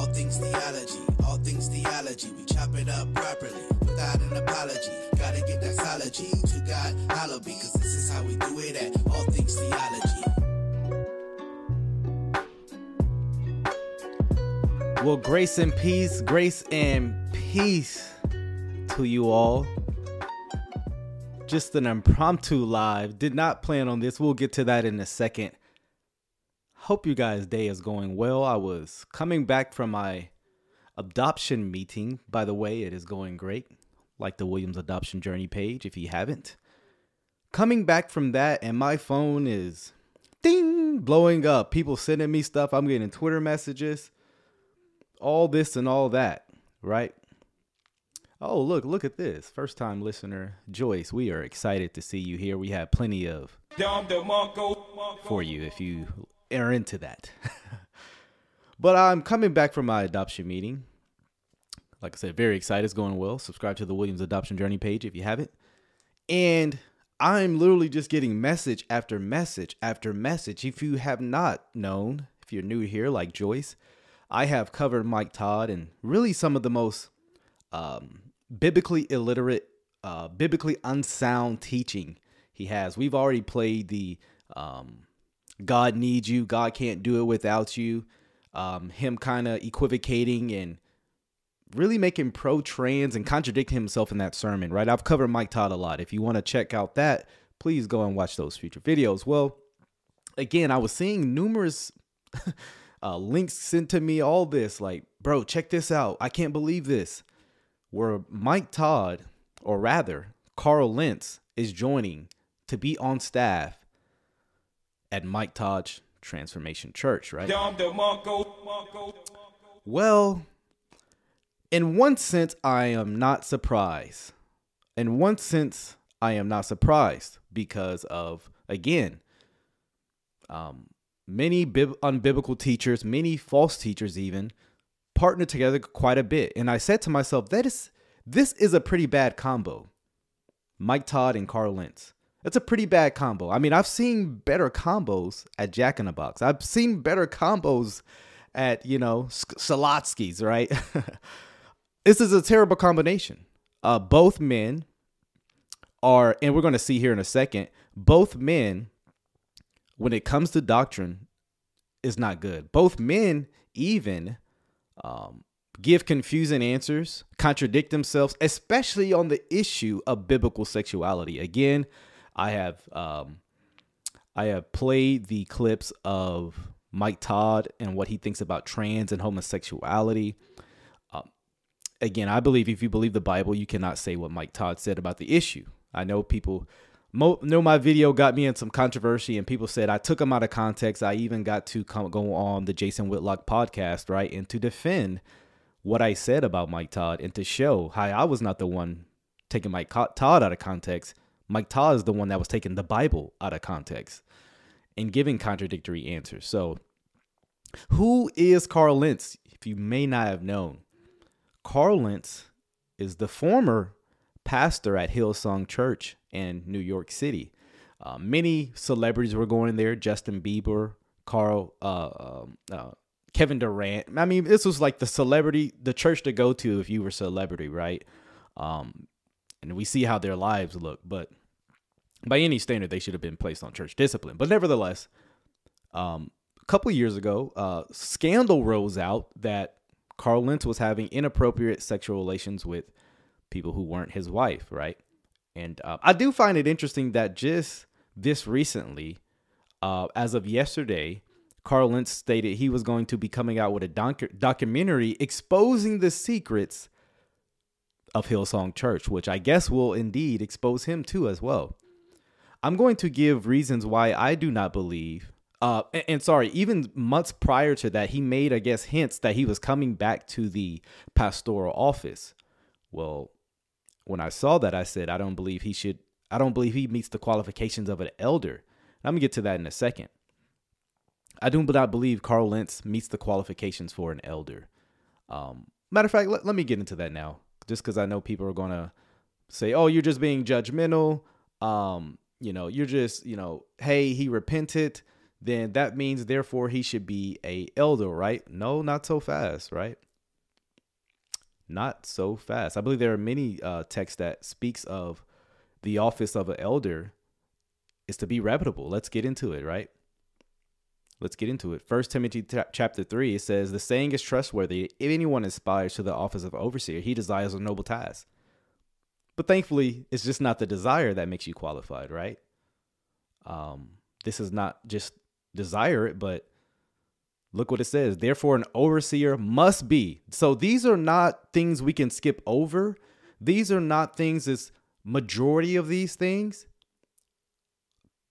All things theology, all things theology. We chop it up properly without an apology. Gotta get that to God, because this is how we do it at All Things Theology. Well, grace and peace, grace and peace to you all. Just an impromptu live. Did not plan on this. We'll get to that in a second. Hope you guys' day is going well. I was coming back from my adoption meeting. By the way, it is going great. Like the Williams adoption journey page if you haven't. Coming back from that, and my phone is ding blowing up. People sending me stuff. I'm getting Twitter messages all this and all that, right? Oh, look, look at this. First time listener, Joyce, we are excited to see you here. We have plenty of for you if you are into that. but I'm coming back from my adoption meeting. Like I said, very excited. It's going well. Subscribe to the Williams Adoption Journey page if you haven't. And I'm literally just getting message after message after message. If you have not known, if you're new here like Joyce, I have covered Mike Todd and really some of the most um, biblically illiterate, uh, biblically unsound teaching he has. We've already played the um, God needs you, God can't do it without you. Um, him kind of equivocating and really making pro trans and contradicting himself in that sermon, right? I've covered Mike Todd a lot. If you want to check out that, please go and watch those future videos. Well, again, I was seeing numerous uh, links sent to me, all this. Like, bro, check this out. I can't believe this. Where Mike Todd, or rather, Carl Lentz, is joining to be on staff at Mike Todd's Transformation Church, right? Well, in one sense, I am not surprised. In one sense, I am not surprised because of, again, um, many bib- unbiblical teachers, many false teachers even, partner together quite a bit. And I said to myself, that is this is a pretty bad combo. Mike Todd and Carl Lentz. That's a pretty bad combo. I mean, I've seen better combos at Jack in the Box. I've seen better combos at, you know, Salatsky's, right? this is a terrible combination. Uh, both men are, and we're going to see here in a second, both men when it comes to doctrine is not good. Both men even um, give confusing answers, contradict themselves, especially on the issue of biblical sexuality. Again, I have um, I have played the clips of Mike Todd and what he thinks about trans and homosexuality. Um, again, I believe if you believe the Bible, you cannot say what Mike Todd said about the issue. I know people Mo, know my video got me in some controversy, and people said I took him out of context. I even got to come, go on the Jason Whitlock podcast, right, and to defend what I said about Mike Todd and to show how I was not the one taking Mike Todd out of context. Mike Todd is the one that was taking the Bible out of context and giving contradictory answers. So, who is Carl Lentz? If you may not have known, Carl Lentz is the former pastor at Hillsong Church in New York City. Uh, many celebrities were going there: Justin Bieber, Carl, uh, um, uh, Kevin Durant. I mean, this was like the celebrity, the church to go to if you were celebrity, right? Um, and we see how their lives look, but by any standard, they should have been placed on church discipline. But nevertheless, um, a couple years ago, uh, scandal rose out that Carl Lentz was having inappropriate sexual relations with people who weren't his wife, right? And uh, I do find it interesting that just this recently, uh, as of yesterday, Carl Lentz stated he was going to be coming out with a doc- documentary exposing the secrets of Hillsong Church, which I guess will indeed expose him too as well. I'm going to give reasons why I do not believe. Uh, and, and sorry, even months prior to that, he made, I guess, hints that he was coming back to the pastoral office. Well, when I saw that, I said, I don't believe he should, I don't believe he meets the qualifications of an elder. I'm gonna get to that in a second. I do not believe Carl Lentz meets the qualifications for an elder. Um, matter of fact, let, let me get into that now, just because I know people are gonna say, "Oh, you're just being judgmental." Um, you know, you're just, you know, hey, he repented. then that means therefore he should be a elder, right? No, not so fast, right? Not so fast. I believe there are many uh, texts that speaks of the office of an elder is to be reputable. Let's get into it, right? Let's get into it. First Timothy chapter 3 it says the saying is trustworthy if anyone aspires to the office of overseer he desires a noble task. But thankfully it's just not the desire that makes you qualified, right? Um this is not just desire it, but look what it says. Therefore an overseer must be. So these are not things we can skip over. These are not things as majority of these things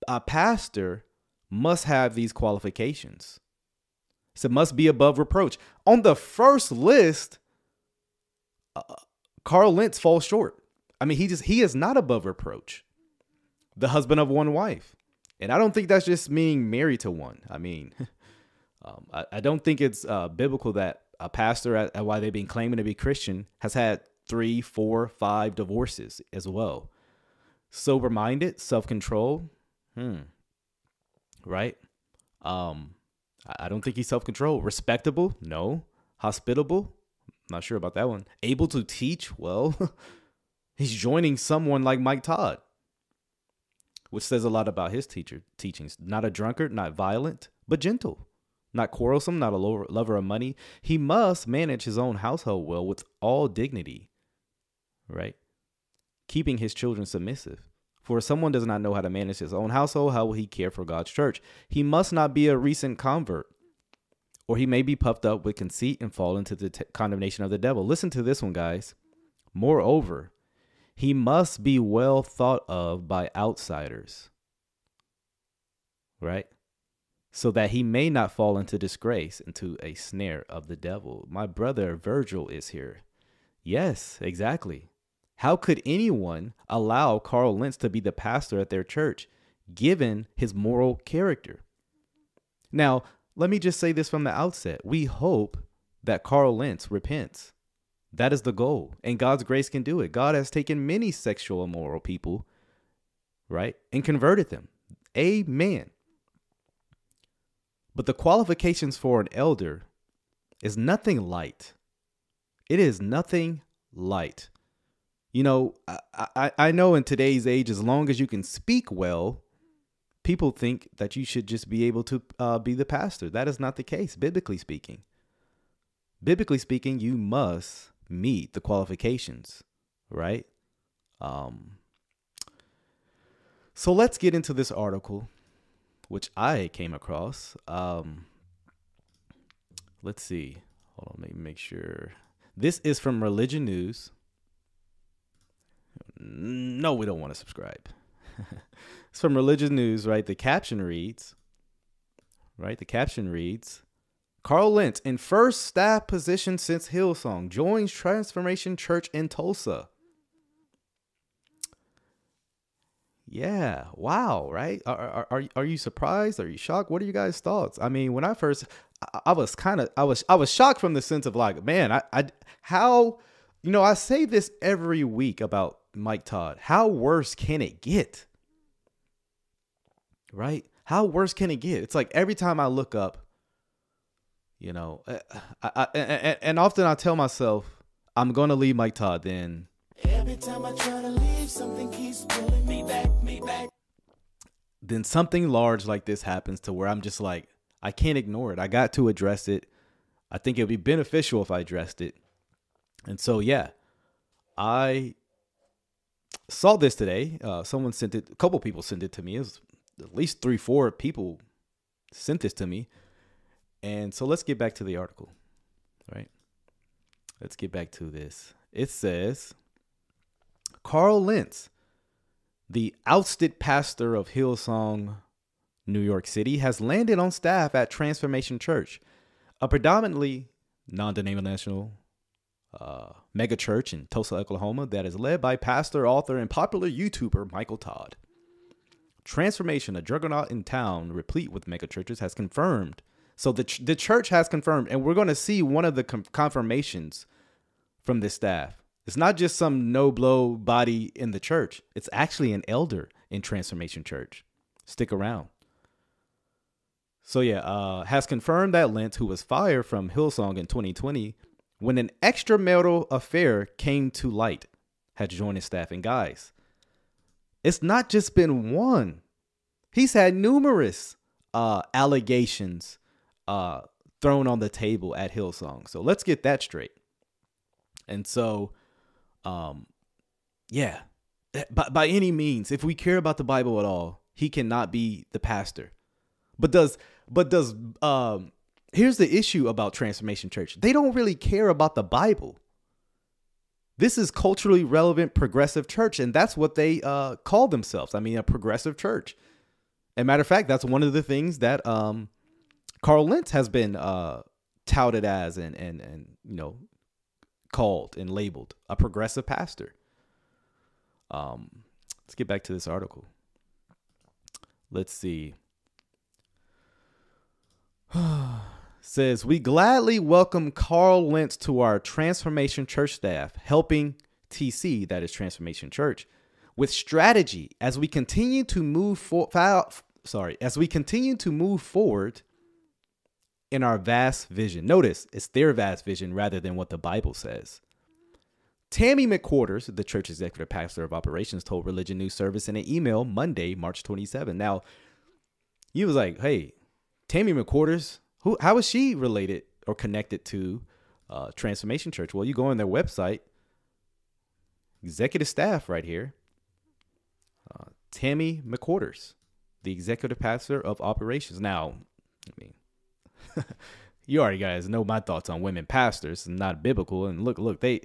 a pastor must have these qualifications. So it must be above reproach. On the first list, uh, Carl Lentz falls short. I mean, he just he is not above reproach. The husband of one wife, and I don't think that's just meaning married to one. I mean, um, I, I, don't think it's uh, biblical that a pastor, at, at why they've been claiming to be Christian, has had three, four, five divorces as well. Sober minded, self control. Hmm right? Um, I don't think he's self control. Respectable? No. Hospitable? Not sure about that one. Able to teach? Well, he's joining someone like Mike Todd, which says a lot about his teacher teachings. Not a drunkard, not violent, but gentle. Not quarrelsome, not a lover of money. He must manage his own household well with all dignity, right? Keeping his children submissive. For if someone does not know how to manage his own household, how will he care for God's church? He must not be a recent convert, or he may be puffed up with conceit and fall into the t- condemnation of the devil. Listen to this one, guys. Moreover, he must be well thought of by outsiders, right? So that he may not fall into disgrace, into a snare of the devil. My brother Virgil is here. Yes, exactly. How could anyone allow Carl Lentz to be the pastor at their church, given his moral character? Now, let me just say this from the outset. We hope that Carl Lentz repents. That is the goal. And God's grace can do it. God has taken many sexual immoral people, right, and converted them. Amen. But the qualifications for an elder is nothing light. It is nothing light. You know, I, I, I know in today's age, as long as you can speak well, people think that you should just be able to uh, be the pastor. That is not the case, biblically speaking. Biblically speaking, you must meet the qualifications, right? Um, so let's get into this article, which I came across. Um, let's see. Hold on, let me make sure. This is from Religion News. No, we don't want to subscribe. it's from Religion News, right? The caption reads, right? The caption reads, Carl Lentz in first staff position since Hillsong joins Transformation Church in Tulsa. Yeah, wow, right? Are, are, are, you surprised? Are you shocked? What are you guys' thoughts? I mean, when I first, I, I was kind of, I was, I was shocked from the sense of like, man, I, I, how, you know, I say this every week about Mike Todd. How worse can it get? Right? How worse can it get? It's like every time I look up, you know, uh, I, I, and, and often I tell myself, I'm going to leave Mike Todd. Then every time I try to leave, something keeps pulling me back, me back. Then something large like this happens to where I'm just like, I can't ignore it. I got to address it. I think it would be beneficial if I addressed it. And so, yeah, I saw this today. Uh, someone sent it. A couple people sent it to me. It was at least three, four people sent this to me. And so let's get back to the article, right? Let's get back to this. It says Carl Lentz, the ousted pastor of Hillsong, New York City, has landed on staff at Transformation Church, a predominantly non denominational uh, mega church in Tulsa, Oklahoma, that is led by pastor, author, and popular YouTuber Michael Todd. Transformation, a juggernaut in town replete with mega churches, has confirmed. So the, ch- the church has confirmed, and we're going to see one of the com- confirmations from this staff. It's not just some no blow body in the church, it's actually an elder in Transformation Church. Stick around. So yeah, uh, has confirmed that Lentz, who was fired from Hillsong in 2020, when an extramarital affair came to light, had joined his staff. And guys, it's not just been one; he's had numerous uh, allegations uh, thrown on the table at Hillsong. So let's get that straight. And so, um, yeah, by, by any means, if we care about the Bible at all, he cannot be the pastor. But does but does um here's the issue about Transformation Church. They don't really care about the Bible. This is culturally relevant progressive church, and that's what they uh, call themselves. I mean, a progressive church. And matter of fact, that's one of the things that um, Carl Lentz has been uh, touted as and and and you know called and labeled a progressive pastor. Um, let's get back to this article. Let's see. Says we gladly welcome Carl Lentz to our Transformation Church staff, helping TC, that is Transformation Church, with strategy as we continue to move for, sorry, as we continue to move forward in our vast vision. Notice it's their vast vision rather than what the Bible says. Tammy McQuarters, the church executive pastor of operations, told Religion News Service in an email Monday, March 27. Now, he was like, hey, Tammy McQuarters, who, how is she related or connected to uh, Transformation Church? Well, you go on their website, executive staff right here, uh, Tammy McQuarters, the executive pastor of operations. Now, I mean, you already guys know my thoughts on women pastors. It's not biblical. And look, look, they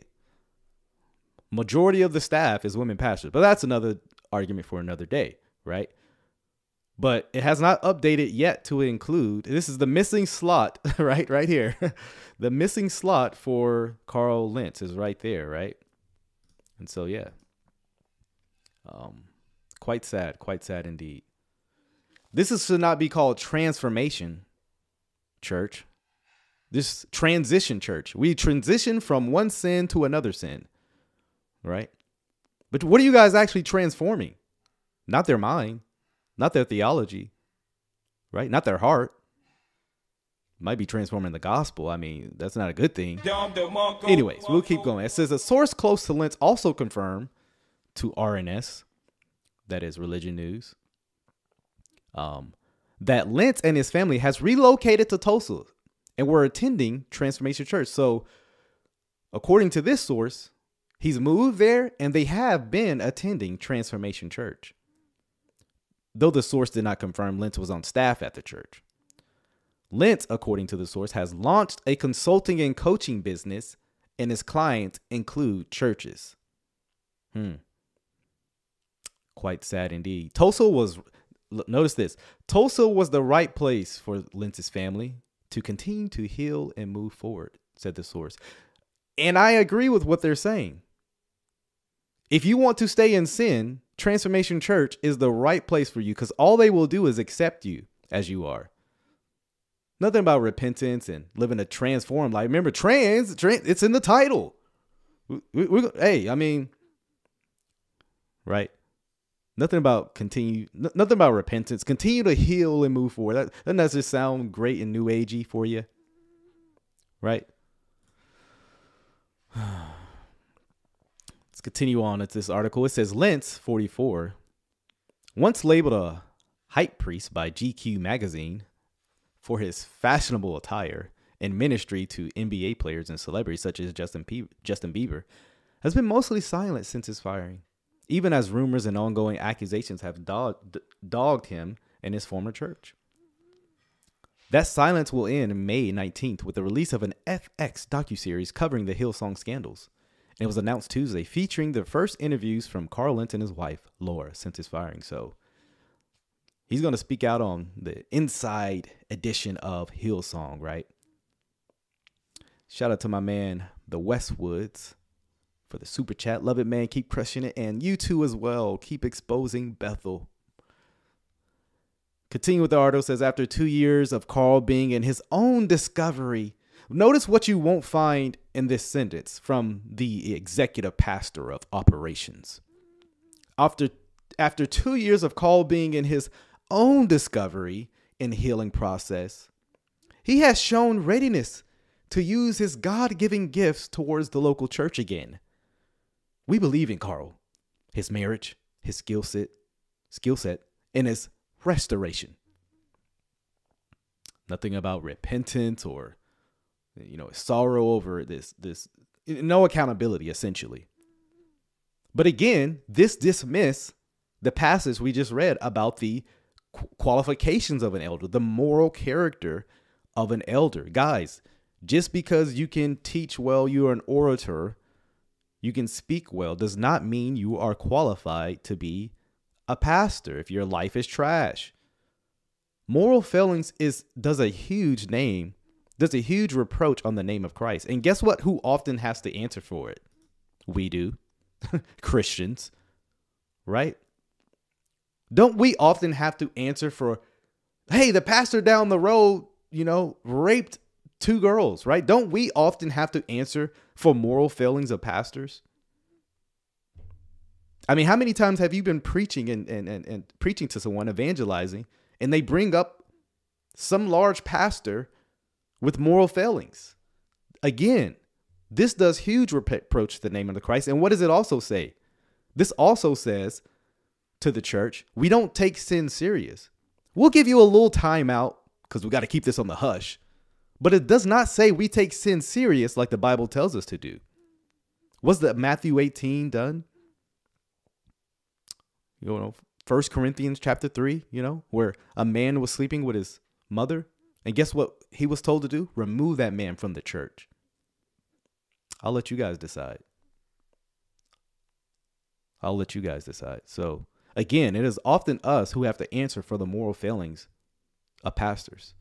majority of the staff is women pastors, but that's another argument for another day, right? But it has not updated yet to include. This is the missing slot, right, right here. the missing slot for Carl Lentz is right there, right? And so, yeah, um, quite sad, quite sad indeed. This is should not be called transformation church. This transition church. We transition from one sin to another sin. Right? But what are you guys actually transforming? Not their mind, not their theology, right? Not their heart. Might be transforming the gospel. I mean, that's not a good thing. Anyways, we'll keep going. It says a source close to Lentz also confirmed to RNS, that is Religion News, um, that Lentz and his family has relocated to Tulsa and were attending Transformation Church. So, according to this source, he's moved there and they have been attending Transformation Church. Though the source did not confirm Lentz was on staff at the church. Lentz, according to the source, has launched a consulting and coaching business, and his clients include churches. Hmm. Quite sad indeed. Tulsa was notice this Tulsa was the right place for Lentz's family to continue to heal and move forward, said the source. And I agree with what they're saying. If you want to stay in sin, Transformation Church is the right place for you because all they will do is accept you as you are. Nothing about repentance and living a transformed life. Remember, trans, trans it's in the title. We, we, we, hey, I mean, right? Nothing about continue. N- nothing about repentance. Continue to heal and move forward. That doesn't that just sound great and new agey for you, right? Let's continue on with this article. It says Lentz, 44, once labeled a hype priest by GQ magazine for his fashionable attire and ministry to NBA players and celebrities such as Justin, P- Justin Bieber, has been mostly silent since his firing even as rumors and ongoing accusations have dogged, dogged him and his former church. That silence will end May 19th with the release of an FX docuseries covering the Hillsong scandals. And it was announced Tuesday, featuring the first interviews from Carl Lentz and his wife, Laura, since his firing. So he's going to speak out on the inside edition of Hillsong, right? Shout out to my man, the Westwoods for the super chat. Love it, man. Keep crushing it. And you too as well. Keep exposing Bethel. Continue with the article says after two years of Carl being in his own discovery, notice what you won't find in this sentence from the executive pastor of operations. After after two years of Carl being in his own discovery and healing process, he has shown readiness to use his God given gifts towards the local church again. We believe in Carl, his marriage, his skill set, skill set, and his restoration. Nothing about repentance or you know sorrow over this this no accountability essentially. But again, this dismiss the passage we just read about the qualifications of an elder, the moral character of an elder. Guys, just because you can teach well, you're an orator, you can speak well, does not mean you are qualified to be a pastor if your life is trash. Moral failings is does a huge name, does a huge reproach on the name of Christ. And guess what? Who often has to answer for it? We do. Christians. Right? Don't we often have to answer for hey, the pastor down the road, you know, raped two girls, right? Don't we often have to answer for moral failings of pastors? I mean, how many times have you been preaching and, and, and, and preaching to someone, evangelizing, and they bring up some large pastor with moral failings? Again, this does huge reproach to the name of the Christ. And what does it also say? This also says to the church, we don't take sin serious. We'll give you a little time out because we got to keep this on the hush. But it does not say we take sin serious like the Bible tells us to do. Was the Matthew 18 done? You know, First Corinthians chapter 3, you know, where a man was sleeping with his mother. And guess what he was told to do? Remove that man from the church. I'll let you guys decide. I'll let you guys decide. So, again, it is often us who have to answer for the moral failings of pastors.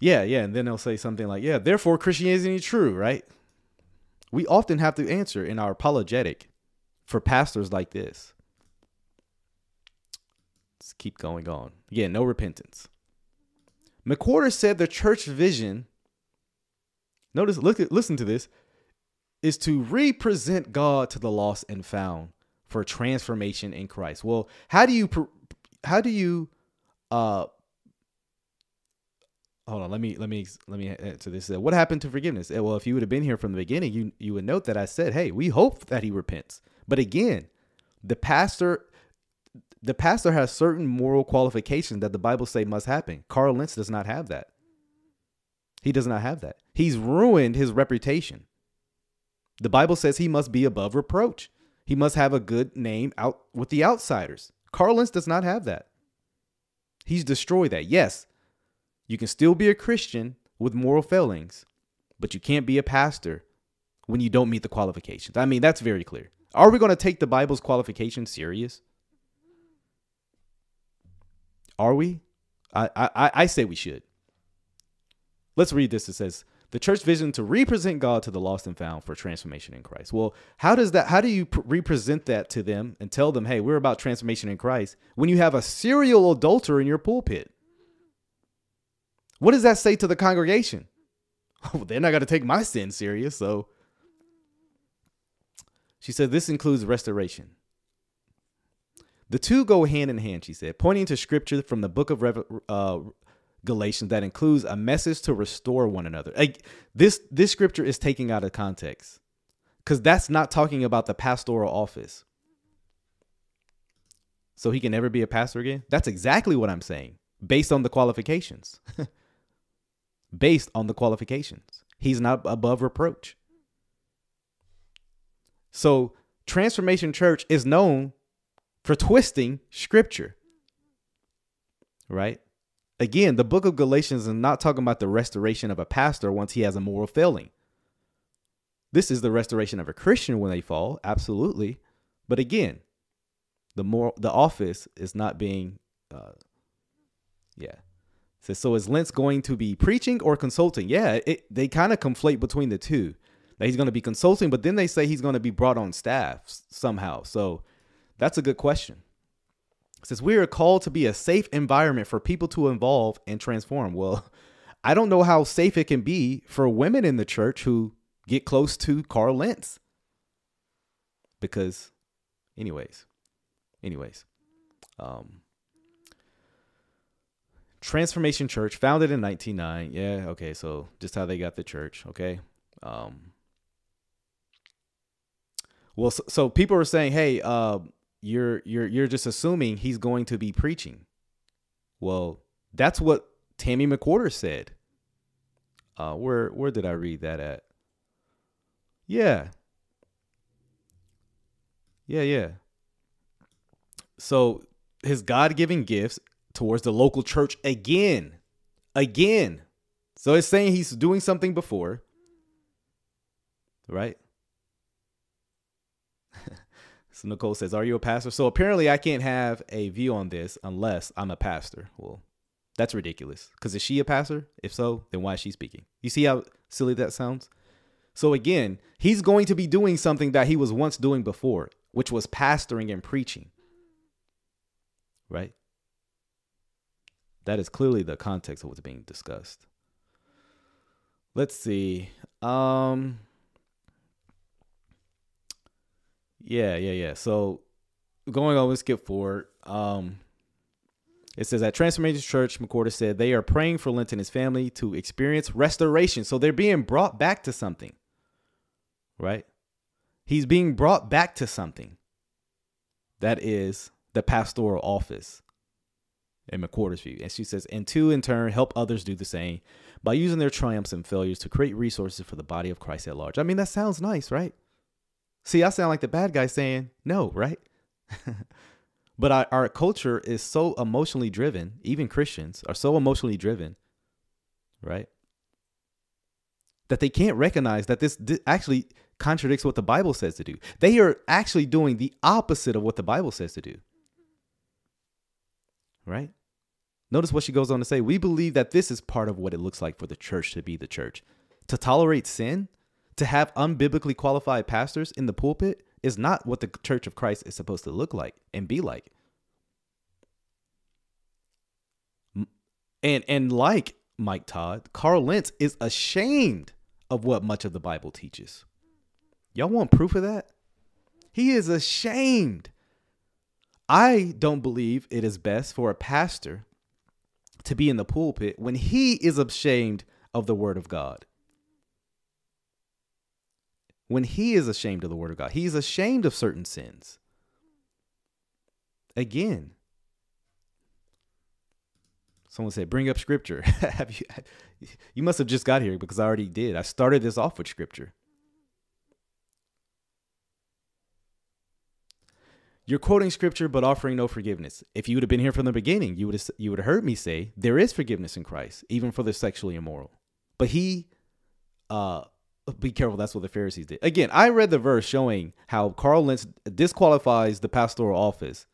Yeah, yeah. And then they'll say something like, yeah, therefore Christianity is true, right? We often have to answer in our apologetic for pastors like this. Let's keep going on. Yeah, no repentance. McWhorter said the church vision, notice, look at, listen to this, is to represent God to the lost and found for transformation in Christ. Well, how do you how do you uh hold on let me let me let me answer this. Uh, what happened to forgiveness? Uh, well if you would have been here from the beginning you you would note that i said hey we hope that he repents. But again the pastor the pastor has certain moral qualifications that the bible say must happen. Carl lentz does not have that. He does not have that. He's ruined his reputation. The bible says he must be above reproach. He must have a good name out with the outsiders. Carl lentz does not have that. He's destroyed that. Yes you can still be a Christian with moral failings, but you can't be a pastor when you don't meet the qualifications. I mean, that's very clear. Are we going to take the Bible's qualifications serious? Are we? I, I, I say we should. Let's read this. It says, the church vision to represent God to the lost and found for transformation in Christ. Well, how does that how do you pr- represent that to them and tell them, "Hey, we're about transformation in Christ" when you have a serial adulterer in your pulpit? What does that say to the congregation? Well, they're not going to take my sin serious. So she said, This includes restoration. The two go hand in hand, she said, pointing to scripture from the book of uh, Galatians that includes a message to restore one another. this, this scripture is taking out of context because that's not talking about the pastoral office. So he can never be a pastor again? That's exactly what I'm saying, based on the qualifications. based on the qualifications. He's not above reproach. So, Transformation Church is known for twisting scripture. Right? Again, the book of Galatians is not talking about the restoration of a pastor once he has a moral failing. This is the restoration of a Christian when they fall, absolutely. But again, the more the office is not being uh yeah Says, so is Lentz going to be preaching or consulting? Yeah, it, they kind of conflate between the two. That he's going to be consulting, but then they say he's going to be brought on staff somehow. So that's a good question. It says we are called to be a safe environment for people to involve and transform. Well, I don't know how safe it can be for women in the church who get close to Carl Lentz. Because, anyways, anyways, um, Transformation Church, founded in 1909. Yeah, okay, so just how they got the church, okay? Um, well, so, so people are saying, "Hey, uh, you're you're you're just assuming he's going to be preaching." Well, that's what Tammy McWhorter said. Uh, where where did I read that at? Yeah, yeah, yeah. So his God-given gifts towards the local church again, again. So it's saying he's doing something before, right? so Nicole says, Are you a pastor? So apparently I can't have a view on this unless I'm a pastor. Well, that's ridiculous. Because is she a pastor? If so, then why is she speaking? You see how silly that sounds? So again, he's going to be doing something that he was once doing before, which was pastoring and preaching. Right? That is clearly the context of what's being discussed. Let's see. Um Yeah, yeah, yeah. So going on, let's skip forward. Um, it says at Transformation Church, McWhorter said they are praying for Lentz and his family to experience restoration. So they're being brought back to something, right? He's being brought back to something. That is the pastoral office in McWhorter's view. And she says, and to in turn help others do the same by using their triumphs and failures to create resources for the body of Christ at large. I mean, that sounds nice, right? See, I sound like the bad guy saying no, right? but our, our culture is so emotionally driven, even Christians are so emotionally driven, right? That they can't recognize that this actually contradicts what the Bible says to do. They are actually doing the opposite of what the Bible says to do. Right? Notice what she goes on to say. We believe that this is part of what it looks like for the church to be the church. To tolerate sin to have unbiblically qualified pastors in the pulpit is not what the church of Christ is supposed to look like and be like. And and like Mike Todd, Carl Lentz is ashamed of what much of the Bible teaches. Y'all want proof of that? He is ashamed. I don't believe it is best for a pastor to be in the pulpit when he is ashamed of the word of God when he is ashamed of the word of God. He's ashamed of certain sins. Again, someone said, "Bring up scripture." have you? You must have just got here because I already did. I started this off with scripture. You're quoting scripture but offering no forgiveness. If you would have been here from the beginning, you would have you would have heard me say there is forgiveness in Christ, even for the sexually immoral. But he uh be careful that's what the pharisees did. Again i read the verse showing how carl lentz disqualifies the pastoral office.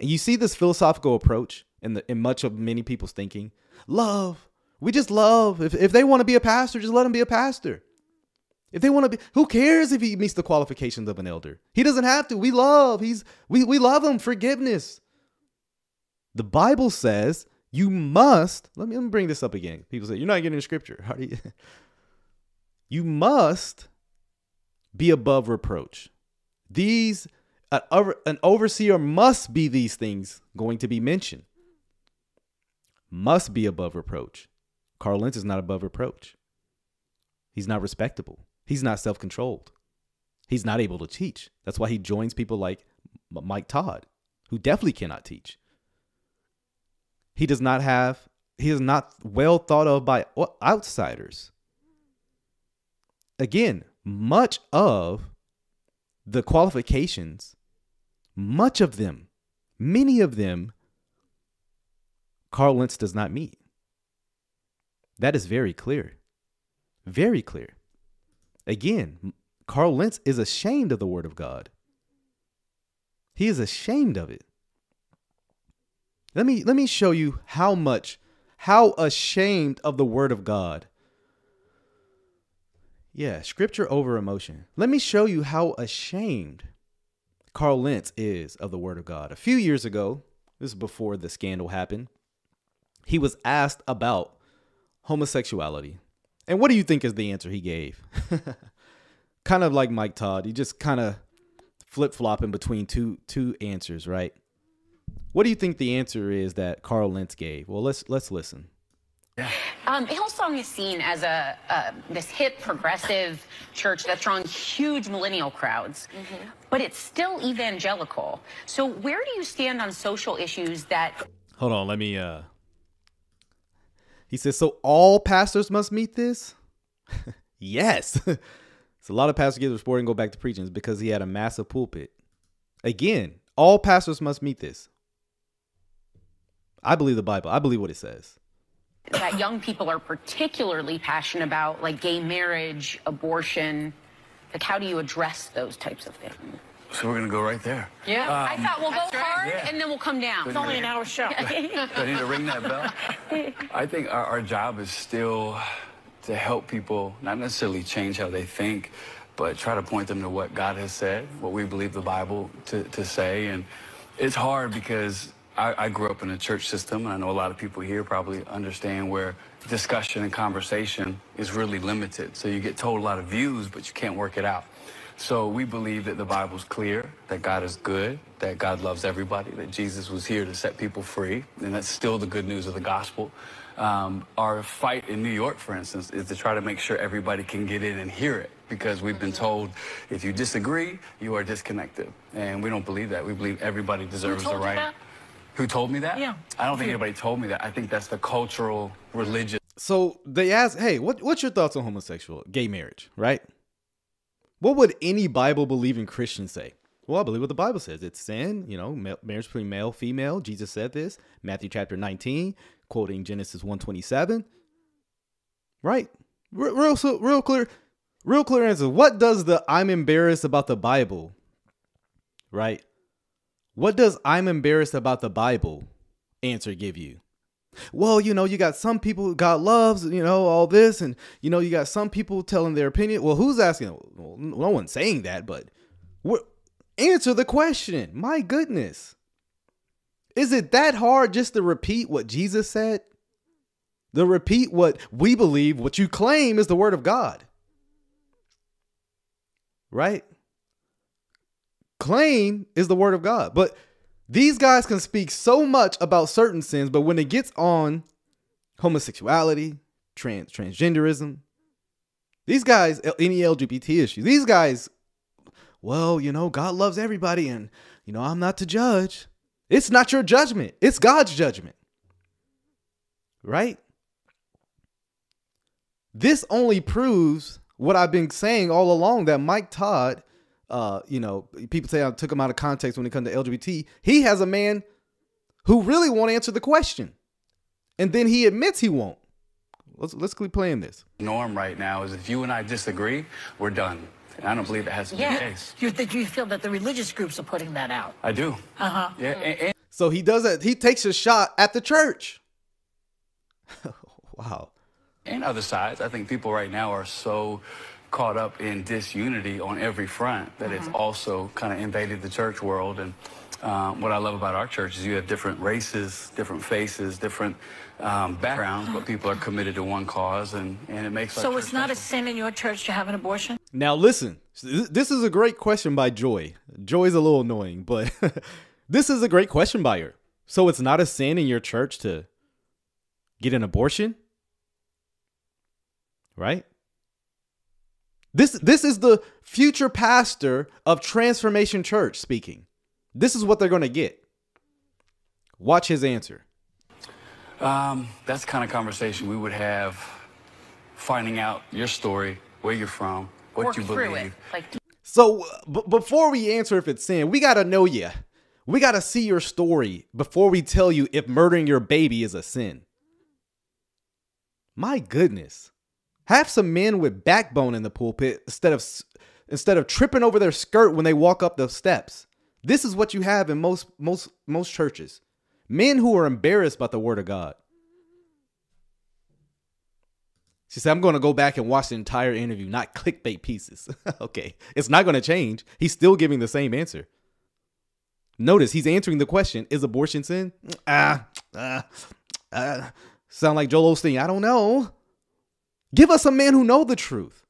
And you see this philosophical approach in the in much of many people's thinking? Love. We just love. If, if they want to be a pastor just let them be a pastor if they want to be who cares if he meets the qualifications of an elder he doesn't have to we love he's we, we love him forgiveness the bible says you must let me, let me bring this up again people say you're not getting scripture how do you you must be above reproach. These an overseer must be these things going to be mentioned. Must be above reproach. Carl Lentz is not above reproach. He's not respectable. He's not self-controlled. He's not able to teach. That's why he joins people like Mike Todd, who definitely cannot teach. He does not have he is not well thought of by outsiders again, much of the qualifications, much of them, many of them, Carl Lentz does not meet. That is very clear. Very clear. Again, Carl Lentz is ashamed of the Word of God. He is ashamed of it. Let me let me show you how much how ashamed of the word of God yeah, scripture over emotion. Let me show you how ashamed Carl Lentz is of the Word of God. A few years ago, this is before the scandal happened, he was asked about homosexuality. And what do you think is the answer he gave? kind of like Mike Todd. He just kind of flip flopping between two two answers, right? What do you think the answer is that Carl Lentz gave? Well, let's let's listen. Um, Hillsong is seen as a, a this hip progressive church that's drawing huge millennial crowds, but it's still evangelical. So where do you stand on social issues that Hold on, let me uh He says so all pastors must meet this? yes. so a lot of pastors get sport and go back to preaching because he had a massive pulpit. Again, all pastors must meet this. I believe the Bible. I believe what it says. that young people are particularly passionate about, like gay marriage, abortion? Like, how do you address those types of things? So we're gonna go right there. Yeah, um, I thought we'll go hard Yeah. and then we'll come down. It's only an hour show. Do I need to ring that bell? I think our, our job is still to help people, not necessarily change how they think, but try to point them to what God has said, what we believe the Bible to, to say. And it's hard because I, I grew up in a church system, and I know a lot of people here probably understand where discussion and conversation is really limited. So you get told a lot of views, but you can't work it out. So we believe that the Bible's clear, that God is good, that God loves everybody, that Jesus was here to set people free, and that's still the good news of the gospel. Um, our fight in New York, for instance, is to try to make sure everybody can get in and hear it, because we've been told if you disagree, you are disconnected, and we don't believe that. We believe everybody deserves the told you right. that? Who told me that? Yeah. I don't think anybody told me that. I think that's the cultural, religious. So they ask, "Hey, what what's your thoughts on homosexual gay marriage?" Right? What would any Bible believing Christian say? Well, I believe what the Bible says. It's sin, you know, marriage between male female. Jesus said this, Matthew chapter 19, quoting Genesis 127. Right? Real, real, real clear, real clear answer. What does the I'm embarrassed about the Bible, right? What does I'm embarrassed about the Bible answer give you? Well, you know, you got some people God loves, you know, all this, and you know, you got some people telling their opinion. Well, who's asking? Well, no one's saying that, but? Answer the question. My goodness, is it that hard just to repeat what Jesus said? To repeat what we believe, what you claim is the word of God, right? Claim is the word of God, but these guys can speak so much about certain sins, but when it gets on homosexuality, trans transgenderism, these guys, any LGBT issue, these guys, well, you know, God loves everybody, and you know, I'm not to judge. It's not your judgment; it's God's judgment, right? This only proves what I've been saying all along that Mike Todd uh, you know, people say I took him out of context when it comes to LGBT. He has a man who really won't answer the question, and then he admits he won't. Let's let's keep playing this. norm right now is if you and I disagree, we're done. And I don't believe that has to be the Yeah. case. You think you feel that the religious groups are putting that out? I do. Uh huh. Yeah, and, and So he does that. He takes a shot at the church. wow. and other sides. I think people right now are so caught up in disunity on every front that it's also kind of invaded the church world. And um, what I love about our church is you have different races, different faces, different um, backgrounds, but people are committed to one cause, and, and it makes So it's not a sin in your church to have an abortion? Now listen. This is a great question by Joy. Joy's a little annoying, but this is a great question by her. So it's not a sin in your church to get an abortion? Right? This this is the future pastor of Transformation Church speaking. This is what they're going to get. Watch his answer. Um, that's the kind of conversation we would have finding out your story, where you're from, what Work you believe. Like, So b- before we answer if it's sin, we got to know you. We got to see your story before we tell you if murdering your baby is a sin. My goodness. Have some men with backbone in the pulpit instead of instead of tripping over their skirt when they walk up the steps. This is what you have in most most most churches. Men who are embarrassed about the word of God. She said, I'm going to go back and watch the entire interview, not clickbait pieces. okay. It's not going to change. He's still giving the same answer. Notice he's answering the question Is abortion sin? Ah, ah, ah. Sound like Joel Osteen. I don't know. Give us a man who know the truth.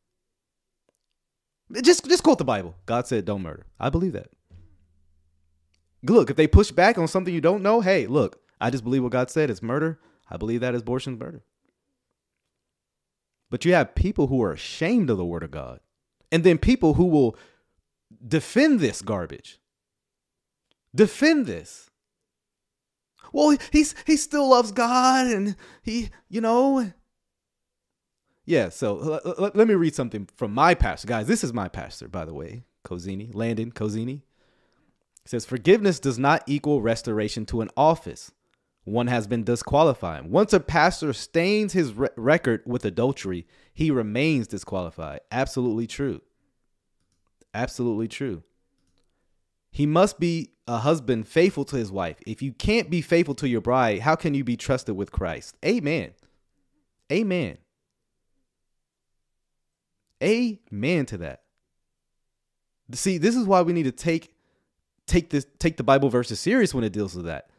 Just, just quote the Bible. God said, don't murder. I believe that. look, if they push back on something you don't know, hey, look, I just believe what God said is murder. I believe that abortion is murder. But you have people who are ashamed of the word of God. And then people who will defend this garbage. Defend this. Well, he's he still loves God and he, you know. Yeah, so let, let me read something from my pastor. Guys, this is my pastor, by the way. Cozini, Landon Cozini. Says, Forgiveness does not equal restoration to an office. One has been disqualified. Once a pastor stains his re- record with adultery, he remains disqualified. Absolutely true. Absolutely true. He must be a husband faithful to his wife. If you can't be faithful to your bride, how can you be trusted with Christ? Amen. Amen. Amen to that. See, this is why we need to take take this take the Bible verses serious when it deals with that.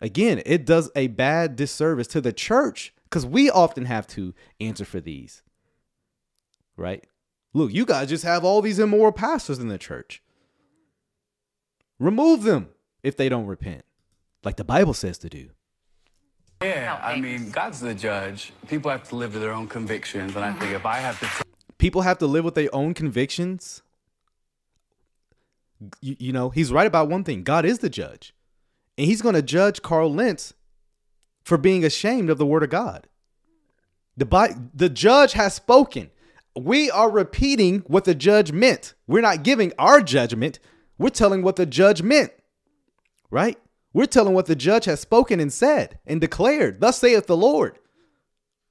Again, it does a bad disservice to the church because we often have to answer for these. Right? Look, you guys just have all these immoral pastors in the church. Remove them if they don't repent, like the Bible says to do. Yeah, I mean, God's the judge. People have to live to their own convictions, and I think if I have to, people have to live with their own convictions. You, you know, he's right about one thing: God is the judge, and He's going to judge Carl Lentz for being ashamed of the Word of God. The the judge has spoken. We are repeating what the judge meant. We're not giving our judgment. We're telling what the judge meant. Right? We're telling what the judge has spoken and said and declared. Thus saith the Lord.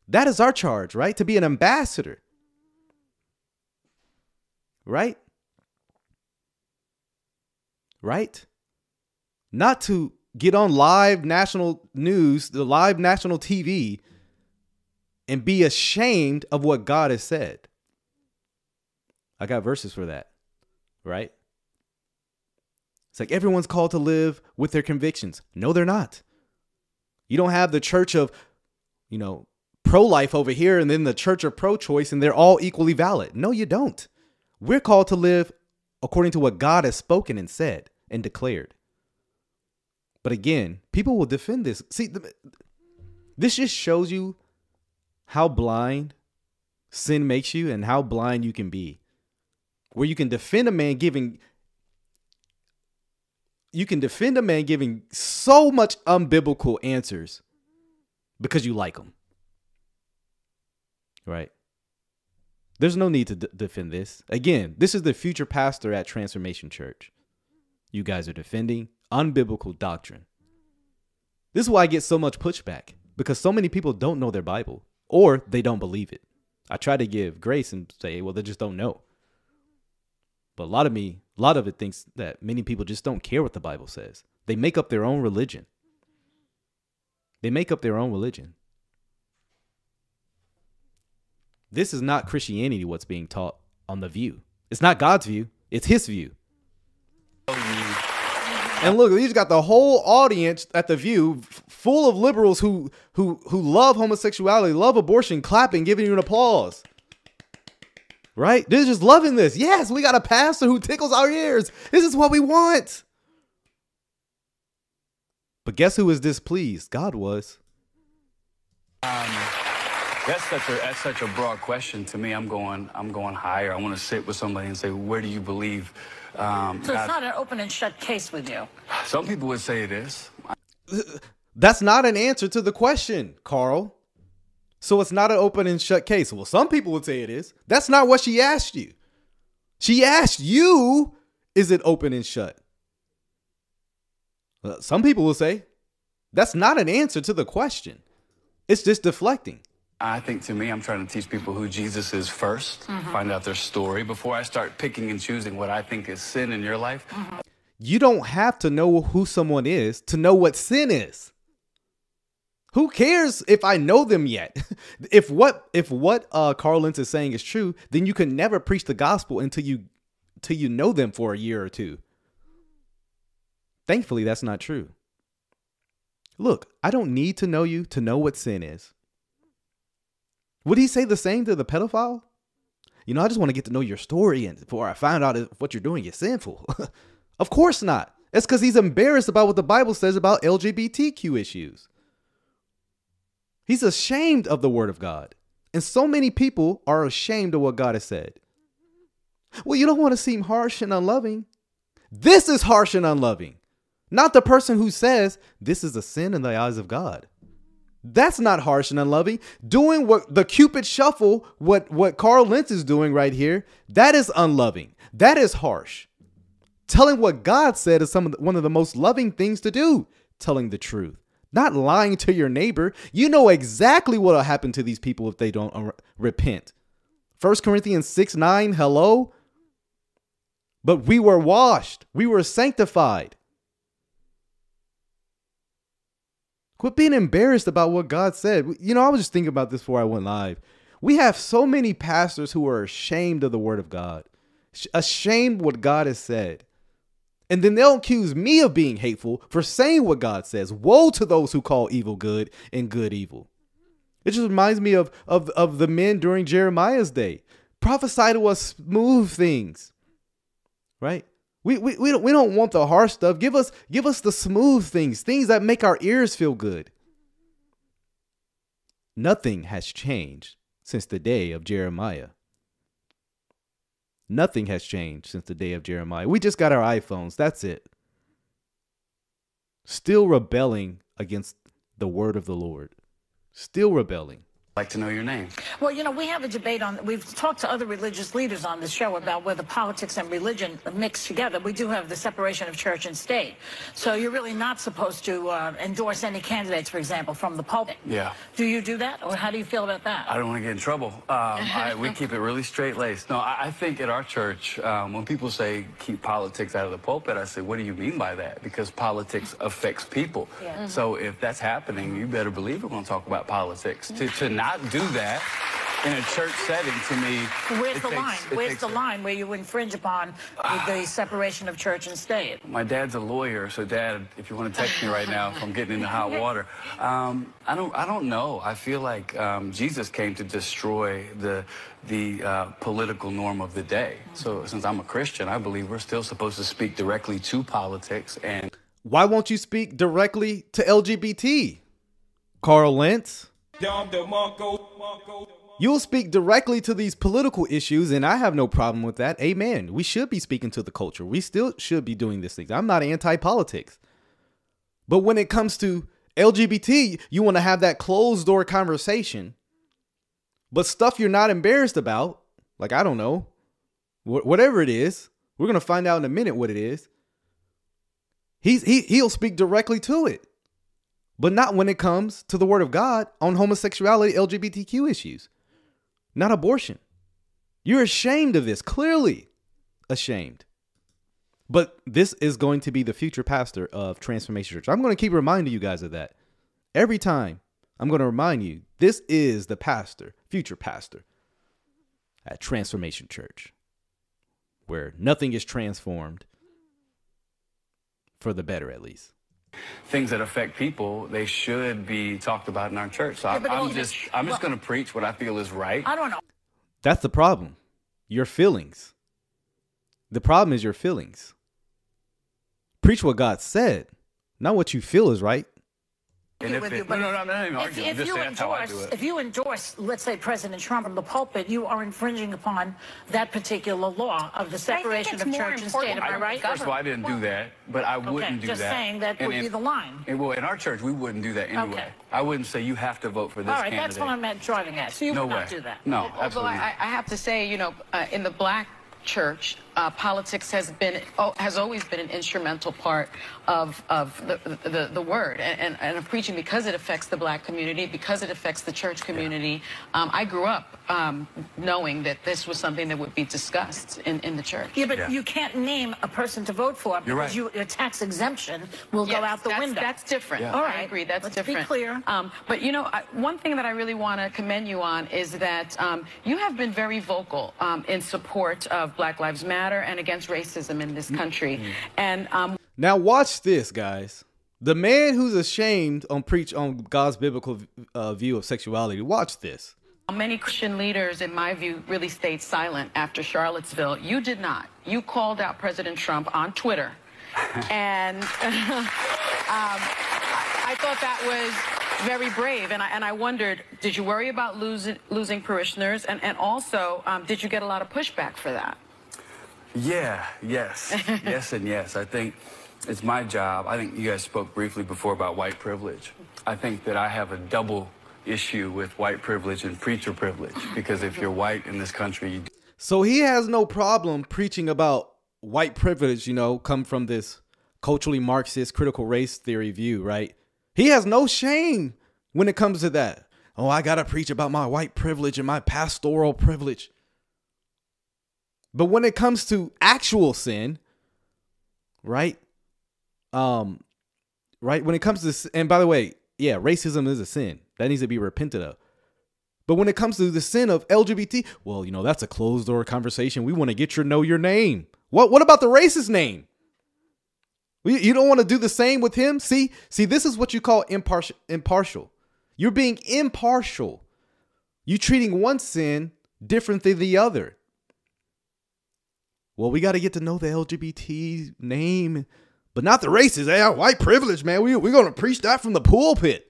That is our charge, right? To be an ambassador. Right? Right? Not to get on live national news, the live national TV, and be ashamed of what God has said. I got verses for that, right? It's like everyone's called to live with their convictions. No, they're not. You don't have the church of, you know, pro life over here and then the church of pro choice and they're all equally valid. No, you don't. We're called to live according to what God has spoken and said and declared. But again, people will defend this. See, this just shows you how blind sin makes you and how blind you can be. Where you can defend a man giving you can defend a man giving so much unbiblical answers because you like him. Right? There's no need to d- defend this. Again, this is the future pastor at Transformation Church. You guys are defending unbiblical doctrine. This is why I get so much pushback because so many people don't know their Bible or they don't believe it. I try to give grace and say, well, they just don't know. But a lot of me, a lot of it thinks that many people just don't care what the Bible says. They make up their own religion. They make up their own religion. This is not Christianity what's being taught on the view. It's not God's view, it's his view. And look, he's got the whole audience at the View full of liberals who who who love homosexuality, love abortion, clapping, giving you an applause right? They're just loving this. Yes, we got a pastor who tickles our ears. This is what we want. But guess who was displeased? God was. Um, that's such a that's such a broad question to me. I'm going I'm going higher. I want to sit with somebody and say, where do you believe? Um, so it's God, not an open and shut case with you. Some people would say it is. That's not an answer to the question, Carl. So it's not an open and shut case. Well, some people would say it is. That's not what she asked you. She asked you, is it open and shut? Uh, some people will say that's not an answer to the question. It's just deflecting. I think to me, I'm trying to teach people who Jesus is 1st mm-hmm. find out their story before I start picking and choosing what I think is sin in your life. Mm-hmm. You don't have to know who someone is to know what sin is. Who cares if I know them yet? if what if what uh Carl Lentz is saying is true, then you can never preach the gospel until you until you know them for a year or two. Thankfully, that's not true. Look, I don't need to know you to know what sin is. Would he say the same to the pedophile? You know, I just want to get to know your story and before I find out if what you're doing is sinful. of course not. It's because he's embarrassed about what the Bible says about LGBTQ issues. He's ashamed of the word of God. And so many people are ashamed of what God has said. Well, you don't want to seem harsh and unloving. This is harsh and unloving, not the person who says this is a sin in the eyes of God. That's not harsh and unloving. Doing what the Cupid shuffle, what what Carl Lentz is doing right here, that is unloving. That is harsh. Telling what God said is some of the, one of the most loving things to do. Telling the truth, not lying to your neighbor. You know exactly what will happen to these people if they don't uh, repent. 1 Corinthians 6 9, hello? But we were washed, we were sanctified. Quit being embarrassed about what God said. You know, I was just thinking about this before I went live. We have so many pastors who are ashamed of the word of God, ashamed what God has said. And then they'll accuse me of being hateful for saying what God says. Woe to those who call evil good and good evil. It just reminds me of, of, of the men during Jeremiah's day. Prophesy to us smooth things. Right? We, we, we, don't, we don't want the harsh stuff. Give us give us the smooth things, things that make our ears feel good. Nothing has changed since the day of Jeremiah. Nothing has changed since the day of Jeremiah. We just got our iPhones. That's it. Still rebelling against the word of the Lord. Still rebelling like to know your name. Well, you know, we have a debate on, we've talked to other religious leaders on the show about whether politics and religion mix together. We do have the separation of church and state. So you're really not supposed to uh, endorse any candidates, for example, from the pulpit. Yeah. Do you do that? Or how do you feel about that? I don't want to get in trouble. Um, I, we keep it really straight laced. No, I, I, think at our church, um, when people say keep politics out of the pulpit, I say, what do you mean by that? Because politics affects people. Yeah. Mm -hmm. So if that's happening, you better believe we're going to talk about politics. To, to not not do that in a church setting to me. Where's the takes, line? Where's the line where you infringe upon the separation of church and state? My dad's a lawyer, so dad, if you want to text me right now if I'm getting into hot water, um, I don't. I don't know. I feel like um, Jesus came to destroy the the uh, political norm of the day. So since I'm a Christian, I believe we're still supposed to speak directly to politics and. Why won't you speak directly to LGBT? Carl Lentz. You'll speak directly to these political issues, and I have no problem with that. Amen. We should be speaking to the culture. We still should be doing these things. I'm not anti politics. But when it comes to LGBT, you want to have that closed door conversation. But stuff you're not embarrassed about, like, I don't know, wh- whatever it is, we're going to find out in a minute what it is. He's, he, he'll speak directly to it but not when it comes to the word of God on homosexuality, LGBTQ issues, not abortion. You're ashamed of this, clearly ashamed. But this is going to be the future pastor of Transformation Church. I'm going to keep reminding you guys of that. Every time I'm going to remind you this is the pastor, future pastor at Transformation Church, where nothing is transformed for the better, at least things that affect people, they should be talked about in our church. So yeah, I, am just, I'm just going to preach what I feel is right. I don't know. That's the problem. Your feelings. The problem is your feelings. Preach what God said, not what you feel is right. And if it, no, no, no, I'm not even arguing. If, if you endorse, if you endorse, let's say, President Trump from the pulpit, you are infringing upon that particular law of the separation of church and state. Am I, right? First of all, I didn't do that, but I wouldn't okay, do just that. Just saying that and would in, be the line. And, well, in our church, we wouldn't do that anyway. Okay. I wouldn't say you have to vote for this. All right, candidate. that's what I'm driving at. So you no would way. not do that. No, Although absolutely. I, I have to say, you know, uh, in the black church, uh, politics has been oh, has always been an instrumental part of of the the, the word and, and, and, of preaching because it affects the black community, because it affects the church community. Um, I grew up um, knowing that this was something that would be discussed in, in the church. Yeah, but yeah. you can't name a person to vote for because right. you, your tax exemption will yes, go out the that's, window. That's different. Yeah. All right, I agree. That's Let's different. Be clear. Um, but you know, I, one thing that I really want to commend you on is that um, you have been very vocal um, in support of Black Lives Matter and against racism in this country. Mm-hmm. And um, now watch this, guys. The man who's ashamed on preach on God's biblical uh, view of sexuality. Watch this. Many Christian leaders, in my view, really stayed silent after Charlottesville. You did not. You called out President Trump on Twitter and um, I thought that was very brave. And I, and I wondered, did you worry about losing, losing parishioners? And, and also, um, did you get a lot of pushback for that? Yeah, yes, yes, and yes. I think it's my job. I think you guys spoke briefly before about white privilege. I think that I have a double issue with white privilege and preacher privilege because if you're white in this country, you So he has no problem preaching about white privilege, you know, come from this culturally Marxist critical race theory view, right? He has no shame when it comes to that. Oh, I got to preach about my white privilege and my pastoral privilege. But when it comes to actual sin, right? Um right, when it comes to and by the way, yeah, racism is a sin. That needs to be repented of. But when it comes to the sin of LGBT, well, you know, that's a closed door conversation. We want to get your know your name. What what about the racist name? You don't want to do the same with him? See? See, this is what you call impartial impartial. You're being impartial. You're treating one sin different than the other. Well, we got to get to know the LGBT name, but not the racist. Hey, white privilege, man. We we're gonna preach that from the pulpit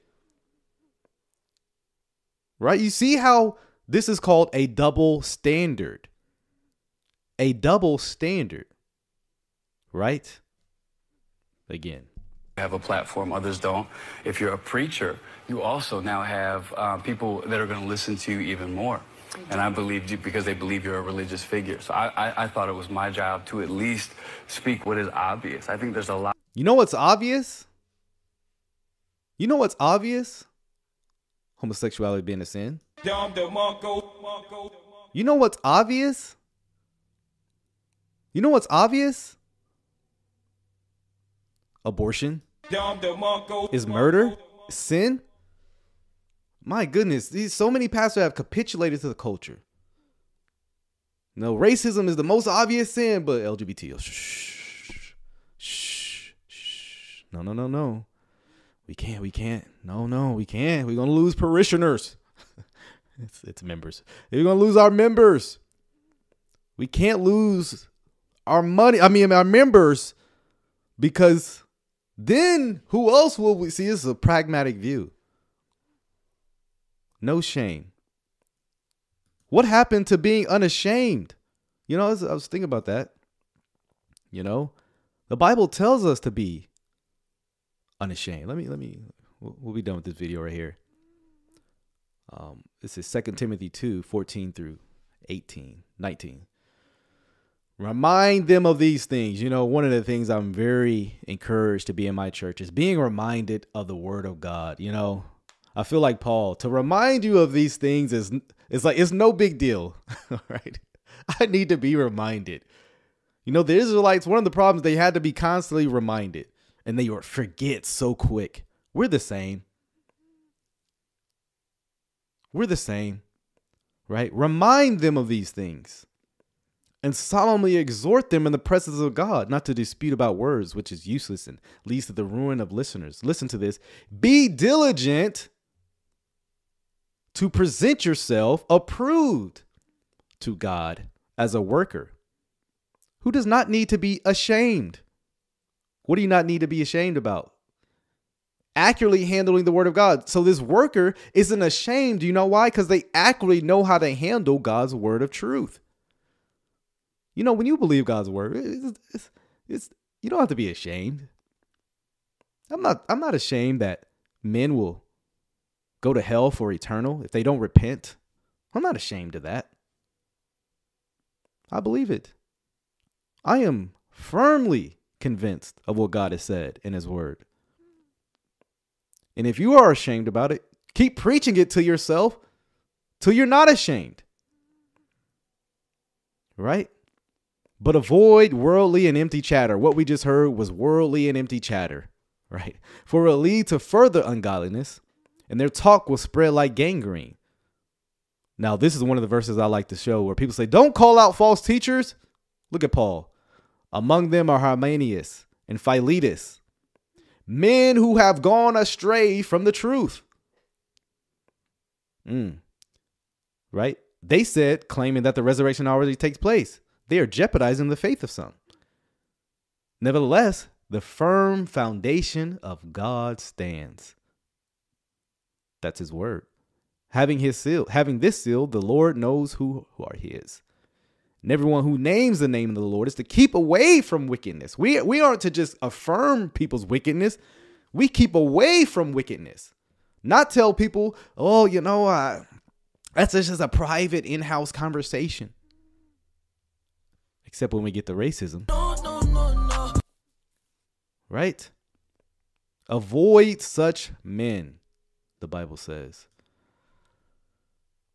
right? You see how this is called a double standard. A double standard, right? Again, have a platform, others don't. If you're a preacher, you also now have uh, people that are going to listen to you even more. And I believe you because they believe you're a religious figure. So I, I, I thought it was my job to at least speak what is obvious. I think there's a lot. you know what's obvious? You know what's obvious? Homosexuality being a sin. You know what's obvious? You know what's obvious? Abortion is murder, sin. My goodness, these so many pastors have capitulated to the culture. No, racism is the most obvious sin, but LGBT, oh, shh, shh, shh. No, no, no, no. We can't, we can't. No, no, we can't. We're gonna lose parishioners. it's it's members. We're gonna lose our members. We can't lose our money. I mean, our members, because then who else will we see? This is a pragmatic view. No shame. What happened to being unashamed? You know, I was, I was thinking about that. You know, the Bible tells us to be unashamed. Let me, let me, we'll, we'll be done with this video right here. Um, this is 2 Timothy 2 14 through 18, 19. Remind them of these things. You know, one of the things I'm very encouraged to be in my church is being reminded of the word of God. You know, I feel like Paul to remind you of these things is it's like it's no big deal, right? I need to be reminded. You know, the Israelites, one of the problems they had to be constantly reminded, and they forget so quick. We're the same. We're the same, right? Remind them of these things and solemnly exhort them in the presence of God not to dispute about words, which is useless and leads to the ruin of listeners. Listen to this be diligent to present yourself approved to God as a worker who does not need to be ashamed. What do you not need to be ashamed about? Accurately handling the word of God. So this worker isn't ashamed. You know why? Because they accurately know how to handle God's word of truth. You know, when you believe God's word, it's, it's, it's you don't have to be ashamed. I'm not I'm not ashamed that men will go to hell for eternal if they don't repent. I'm not ashamed of that. I believe it. I am firmly convinced of what God has said in his word. And if you are ashamed about it, keep preaching it to yourself till you're not ashamed. Right? But avoid worldly and empty chatter. What we just heard was worldly and empty chatter, right? For it lead to further ungodliness, and their talk will spread like gangrene. Now, this is one of the verses I like to show where people say, Don't call out false teachers. Look at Paul. Among them are Hymenaeus and Philetus, men who have gone astray from the truth. Mm. Right? They said, claiming that the resurrection already takes place. They are jeopardizing the faith of some. Nevertheless, The firm foundation of God stands. That's his word. Having his seal, having this seal, the Lord knows who, who are his. And everyone who names the name of the Lord is to keep away from wickedness. We, we aren't to just affirm people's wickedness. We keep away from wickedness. Not tell people, oh, you know, I, that's just a private in-house conversation. Except when we get to racism. Right? Avoid such men, the Bible says.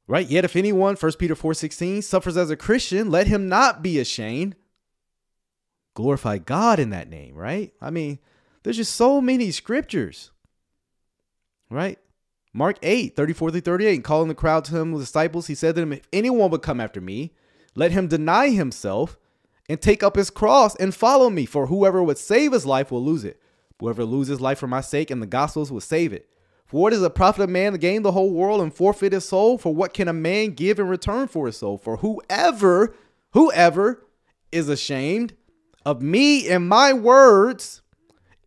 Right? Yet if anyone, 1 Peter 4:16, suffers as a Christian, let him not be ashamed. Glorify God in that name, right? I mean, there's just so many scriptures. Right? Mark 8, 34 through 38, calling the crowd to him with disciples, he said to them, If anyone would come after me, let him deny himself and take up his cross and follow me. For whoever would save his life will lose it. Whoever loses life for my sake and the gospel's will save it. For what is a profit of man to gain the whole world and forfeit his soul? For what can a man give in return for his soul? For whoever, whoever is ashamed of me and my words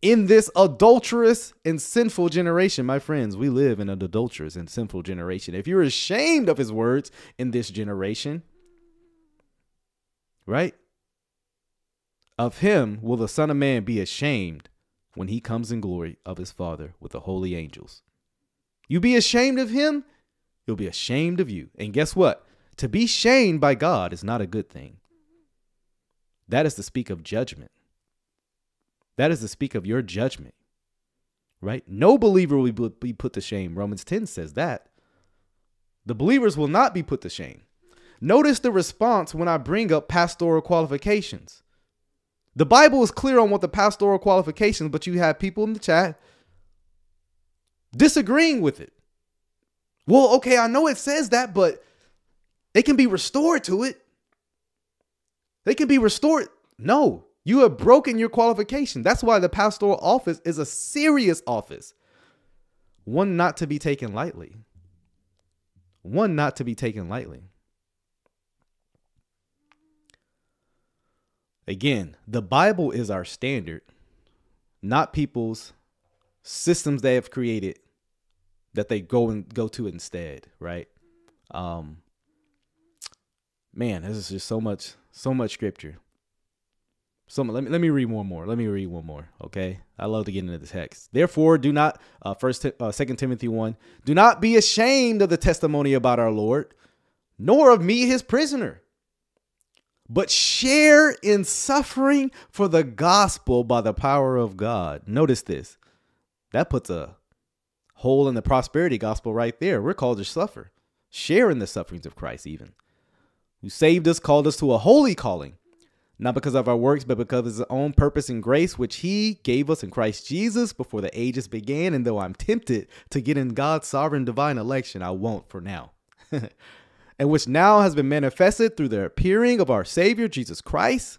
in this adulterous and sinful generation, my friends, we live in an adulterous and sinful generation. If you're ashamed of his words in this generation, right? Of him will the Son of Man be ashamed when he comes in glory of his Father with the holy angels. You be ashamed of him, he'll be ashamed of you. And guess what? To be shamed by God is not a good thing. That is to speak of judgment. That is to speak of your judgment, right? No believer will be put to shame. Romans 10 says that. The believers will not be put to shame. Notice the response when I bring up pastoral qualifications. The Bible is clear on what the pastoral qualifications, but you have people in the chat disagreeing with it. Well, okay, I know it says that, but they can be restored to it. They can be restored. No, you have broken your qualification. That's why the pastoral office is a serious office, one not to be taken lightly. One not to be taken lightly. Again, the Bible is our standard, not people's systems they have created that they go and go to instead, right? Um man, this is just so much so much scripture. So let me let me read one more. Let me read one more. Okay, I love to get into the text. Therefore, do not uh, first uh, Second Timothy one. Do not be ashamed of the testimony about our Lord, nor of me, his prisoner, but share in suffering for the gospel by the power of God. Notice this. That puts a hole in the prosperity gospel right there. We're called to suffer, share in the sufferings of Christ, even who saved us, called us to a holy calling not because of our works, but because of his own purpose and grace, which he gave us in Christ Jesus before the ages began. And though I'm tempted to get in God's sovereign divine election, I won't for now. and which now has been manifested through the appearing of our Savior, Jesus Christ,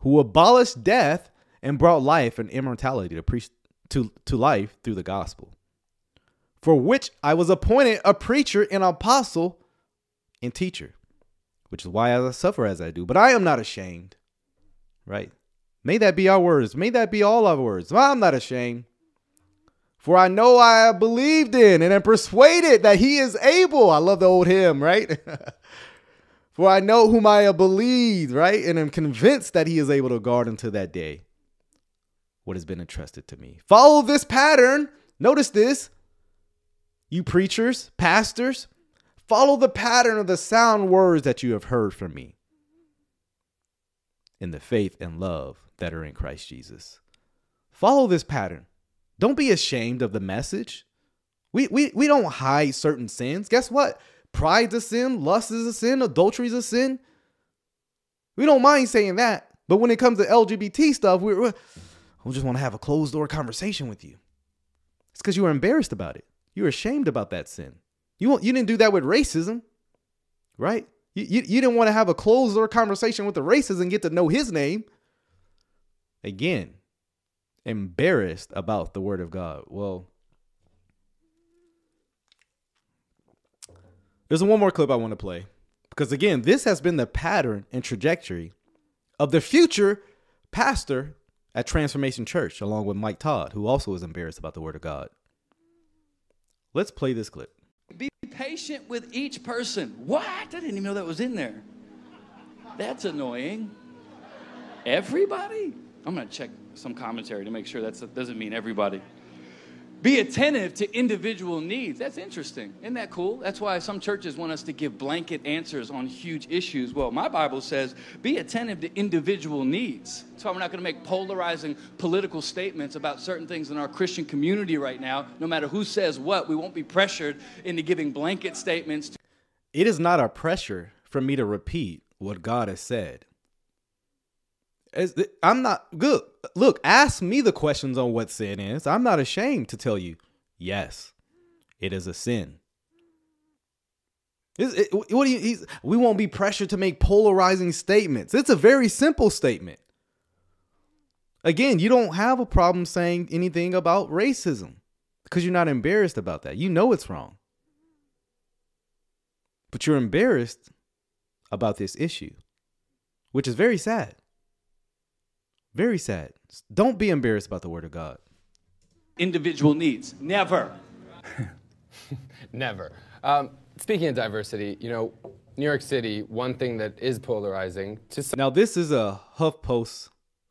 who abolished death and brought life and immortality to, pre- to, to life through the gospel. For which I was appointed a preacher and apostle and teacher which is why I suffer as I do. But I am not ashamed, right? May that be our words. May that be all our words. I'm not ashamed. For I know I have believed in and am persuaded that he is able. I love the old hymn, right? For I know whom I have believed, right? And am convinced that he is able to guard until that day what has been entrusted to me. Follow this pattern. Notice this. You preachers, pastors, Follow the pattern of the sound words that you have heard from me in the faith and love that are in Christ Jesus. Follow this pattern. Don't be ashamed of the message. We, we, we don't hide certain sins. Guess what? Pride's a sin, lust is a sin, adultery is a sin. We don't mind saying that. But when it comes to LGBT stuff, we we just want to have a closed door conversation with you. It's because you were embarrassed about it. You were ashamed about that sin. You you didn't do that with racism, right? You, you, you didn't want to have a closed door conversation with the racist and get to know his name. Again, embarrassed about the word of God. Well, there's one more clip I want to play because again, this has been the pattern and trajectory of the future pastor at Transformation Church, along with Mike Todd, who also is embarrassed about the Word of God. Let's play this clip. Be patient with each person. What? I didn't even know that was in there. That's annoying. Everybody? I'm going to check some commentary to make sure that doesn't mean everybody. Be attentive to individual needs. That's interesting. Isn't that cool? That's why some churches want us to give blanket answers on huge issues. Well, my Bible says be attentive to individual needs. That's why we're not going to make polarizing political statements about certain things in our Christian community right now. No matter who says what, we won't be pressured into giving blanket statements. To- It is not a pressure for me to repeat what God has said. I'm not good. Look, ask me the questions on what sin is. I'm not ashamed to tell you, yes, it is a sin. It, what do you? we won't be pressured to make polarizing statements. It's a very simple statement. Again, you don't have a problem saying anything about racism because you're not embarrassed about that. You know it's wrong, but you're embarrassed about this issue, which is very sad. Very sad. Don't be embarrassed about the word of God. Individual needs. Never. Never. Um, speaking of diversity, you know, New York City, one thing that is polarizing to some- Now this is a HuffPost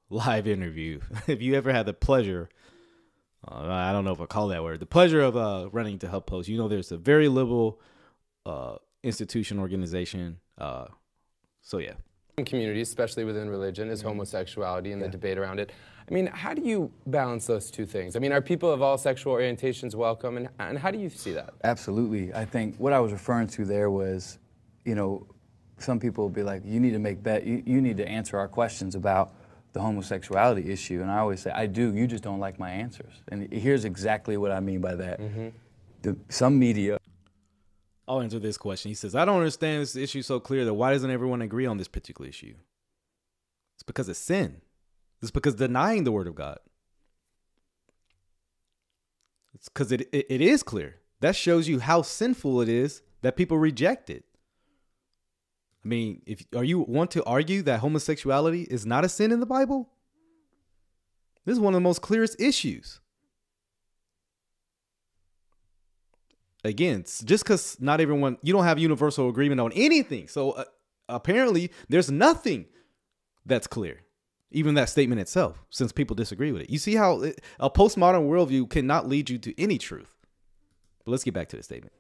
live interview. if you ever had the pleasure, uh, I don't know if I call that word, the pleasure of uh, running to HuffPost, you know there's a very liberal uh, institution organization. Uh, so yeah, communities, especially within religion, is homosexuality and yeah. the debate around it. I mean, how do you balance those two things? I mean, are people of all sexual orientations welcome, and, and how do you see that? Absolutely. I think what I was referring to there was, you know, some people will be like, you need to make bet, you, you need to answer our questions about the homosexuality issue. And I always say, I do, you just don't like my answers. And here's exactly what I mean by that. Mm-hmm. The, some media I'll answer this question. He says, I don't understand this issue so clear that why doesn't everyone agree on this particular issue? It's because it's sin. It's because denying the word of God. It's because it, it, it is clear. That shows you how sinful it is that people reject it. I mean, if are you want to argue that homosexuality is not a sin in the Bible? This is one of the most clearest issues. Again, just because not everyone, you don't have universal agreement on anything. So uh, apparently, there's nothing that's clear, even that statement itself, since people disagree with it. You see how it, a postmodern worldview cannot lead you to any truth. But let's get back to the statement.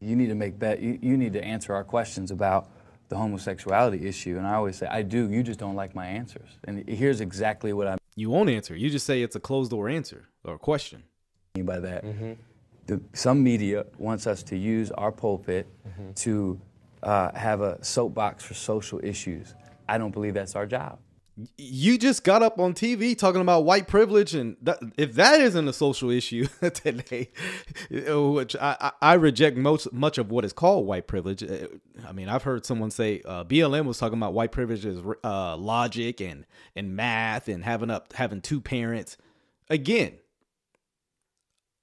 You need to make bet. You, you need to answer our questions about the homosexuality issue. And I always say, I do. You just don't like my answers. And here's exactly what I. You won't answer. You just say it's a closed door answer or question. Mean by that. Mm-hmm the, some media wants us to use our pulpit mm-hmm. to uh, have a soapbox for social issues. I don't believe that's our job. You just got up on TV talking about white privilege, and that, if that isn't a social issue today, which I, I, reject most much of what is called white privilege. Uh, I mean, I've heard someone say uh, BLM was talking about white privilege as uh, logic and and math and having up having two parents. Again,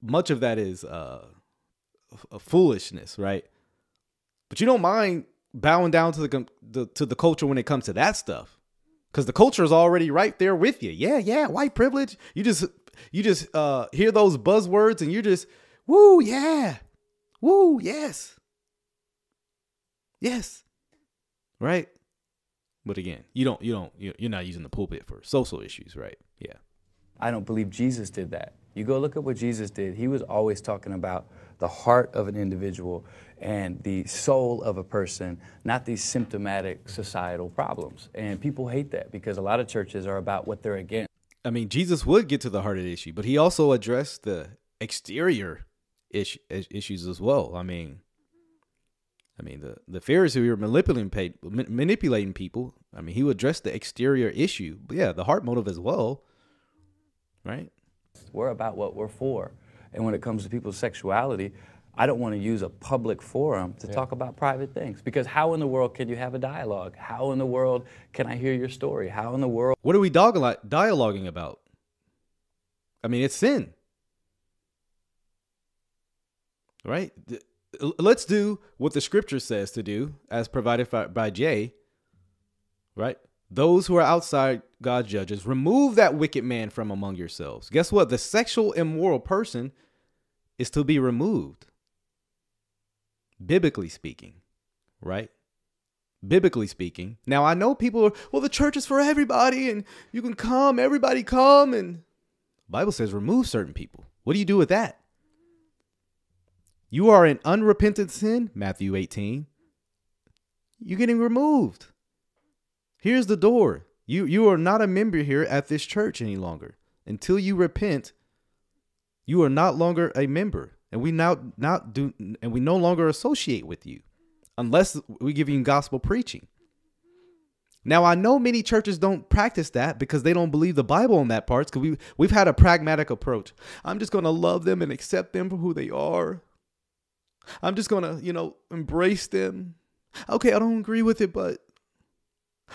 much of that is uh, a foolishness, right? But you don't mind bowing down to the, the to the culture when it comes to that stuff, because the culture is already right there with you. Yeah, yeah, white privilege. You just you just uh, hear those buzzwords and you're just woo, yeah, woo, yes, yes, right. But again, you don't you don't you're not using the pulpit for social issues, right? Yeah. I don't believe Jesus did that. You go look at what Jesus did. He was always talking about the heart of an individual and the soul of a person, not these symptomatic societal problems. And people hate that because a lot of churches are about what they're against. I mean, Jesus would get to the heart of the issue, but he also addressed the exterior ish, issues as well. I mean, I mean the the Pharisees who were manipulating manipulating people. I mean, he would address the exterior issue, but yeah, the heart motive as well, right? We're about what we're for. And when it comes to people's sexuality, I don't want to use a public forum to yeah. talk about private things because how in the world can you have a dialogue? How in the world can I hear your story? How in the world? What are we dialoguing about? I mean, it's sin. Right? Let's do what the scripture says to do as provided by Jay. Right? Those who are outside God's judges, remove that wicked man from among yourselves. Guess what? The sexual immoral person is to be removed. Biblically speaking, right? Biblically speaking. Now I know people are, well, the church is for everybody and you can come, everybody come. And Bible says remove certain people. What do you do with that? You are in unrepentant sin, Matthew 18. You're getting removed. Here's the door. You you are not a member here at this church any longer. Until you repent, you are not longer a member. And we now not do and we no longer associate with you unless we give you gospel preaching. Now I know many churches don't practice that because they don't believe the Bible on that part. Because we we've had a pragmatic approach. I'm just gonna love them and accept them for who they are. I'm just gonna, you know, embrace them. Okay, I don't agree with it, but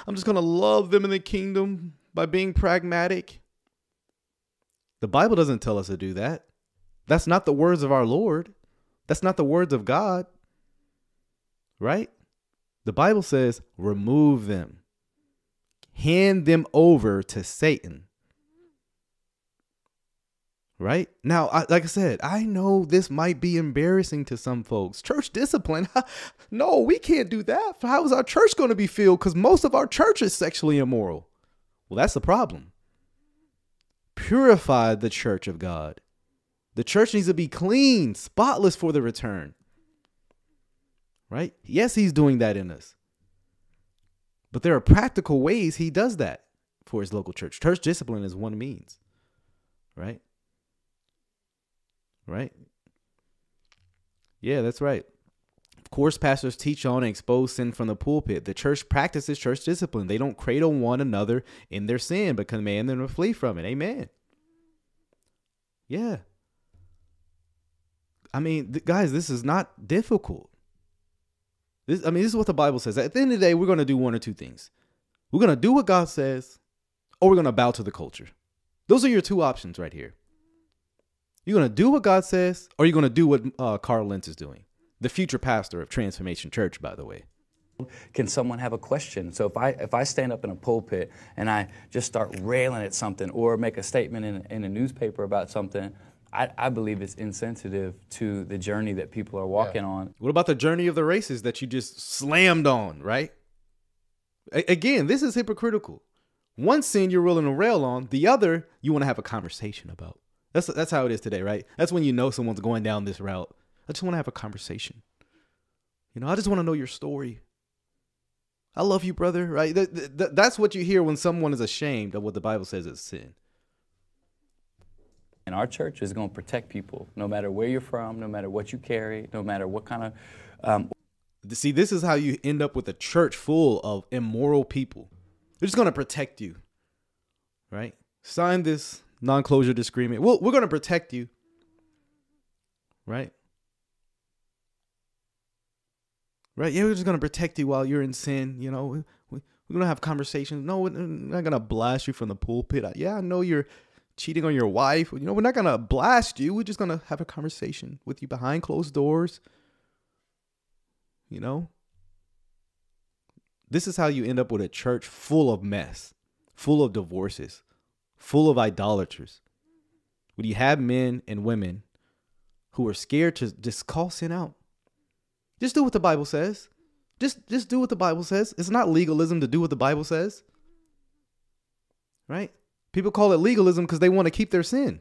I'm just gonna love them in the kingdom by being pragmatic. The Bible doesn't tell us to do that. That's not the words of our Lord. That's not the words of God. Right? The Bible says, remove them, hand them over to Satan. Right? Now, I, like I said, I know this might be embarrassing to some folks. Church discipline. no, we can't do that. How is our church going to be filled? Because most of our church is sexually immoral. Well, that's the problem. Purify the church of God. The church needs to be clean, spotless for the return. Right? Yes, he's doing that in us. But there are practical ways he does that for his local church. Church discipline is one means. Right? Right? Yeah, that's right. Of course, pastors teach on and expose sin from the pulpit. The church practices church discipline. They don't cradle one another in their sin, but command them to flee from it. Amen. Yeah. I mean, th- guys, this is not difficult. This, I mean, this is what the Bible says. At the end of the day, we're going to do one or two things. We're going to do what God says, or we're going to bow to the culture. Those are your two options right here. You're going to do what God says, or you're going to do what uh, Carl Lentz is doing, the future pastor of Transformation Church, by the way. Can someone have a question? So if I if I stand up in a pulpit and I just start railing at something or make a statement in, in a newspaper about something, I, I believe it's insensitive to the journey that people are walking yeah. on. What about the journey of the races that you just slammed on, right? A- again, this is hypocritical. One sin you're willing to rail on, the other you want to have a conversation about. That's that's how it is today, right? That's when you know someone's going down this route. I just want to have a conversation. You know, I just want to know your story. I love you, brother, right? Th- th- that's what you hear when someone is ashamed of what the Bible says is sin. And our church is going to protect people no matter where you're from, no matter what you carry, no matter what kind of. Um, See, this is how you end up with a church full of immoral people. They're just going to protect you, right? Sign this non-closure disagreement. We'll, we're going to protect you, right? Right? Yeah, we're just going to protect you while you're in sin. You know, we, we, are going to have conversations. No, we're not going to blast you from the pulpit. Yeah, I know you're cheating on your wife. You know, we're not going to blast you. We're just going to have a conversation with you behind closed doors. You know? This is how you end up with a church full of mess, full of divorces, full of idolaters. When you have men and women who are scared to just call sin out. Just do what the Bible says. Just just do what the Bible says. It's not legalism to do what the Bible says. Right? People call it legalism because they want to keep their sin.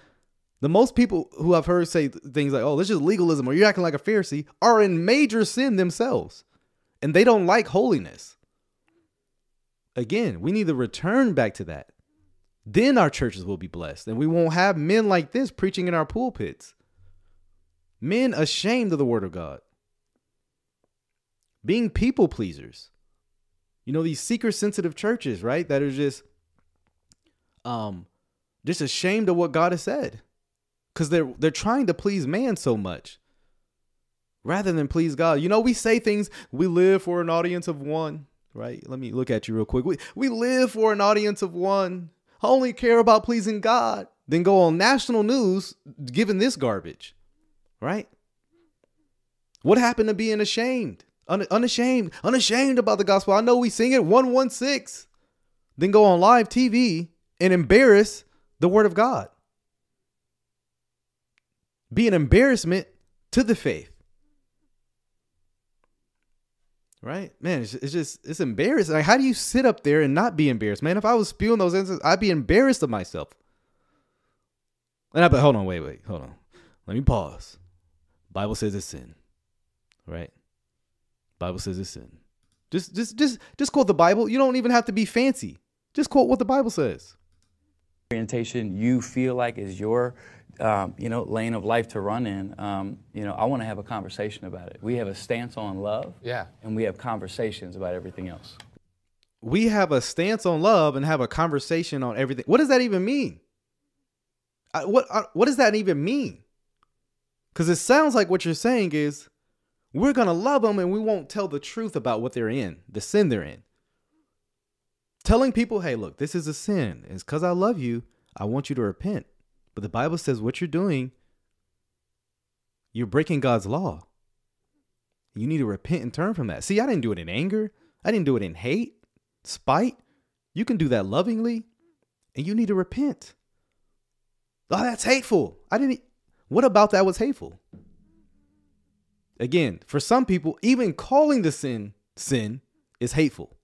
the most people who I've heard say things like, "Oh, this is legalism," or "You're acting like a Pharisee," are in major sin themselves, and they don't like holiness. Again, we need to return back to that. Then our churches will be blessed, and we won't have men like this preaching in our pulpits. Men ashamed of the word of God, being people pleasers. You know, these seeker sensitive churches, right? That are just um just ashamed of what God has said. Cuz they're they're trying to please man so much rather than please God. You know, we say things, we live for an audience of one, right? Let me look at you real quick. We we live for an audience of one only care about pleasing God, then go on national news giving this garbage, right? What happened to being ashamed Un- unashamed, unashamed about the gospel. I know we sing it 116. Then go on live TV and embarrass the word of God. Be an embarrassment to the faith. Right? Man, it's, it's just, it's embarrassing. Like, how do you sit up there and not be embarrassed? Man, if I was spewing those answers, I'd be embarrassed of myself. And I, but hold on, wait, wait, hold on. Let me pause. Bible says it's sin. Right? Bible says it's sin. Just just just just quote the Bible. You don't even have to be fancy. Just quote what the Bible says. orientation you feel like is your um, you know lane of life to run in um, you know i want to have a conversation about it we have a stance on love Yeah. and we have conversations about everything else We have a stance on love and have a conversation on everything. What does that even mean? I, what I, what does that even mean? Because it sounds like what you're saying is we're gonna love them and we won't tell the truth about what they're in, the sin they're in. Telling people, hey, look, this is a sin. It's because I love you. I want you to repent. But the Bible says what you're doing, you're breaking God's law. You need to repent and turn from that. See, I didn't do it in anger. I didn't do it in hate, spite. You can do that lovingly, and you need to repent. Oh, that's hateful. I didn't. What about that was hateful? Again, for some people, even calling the sin sin is hateful.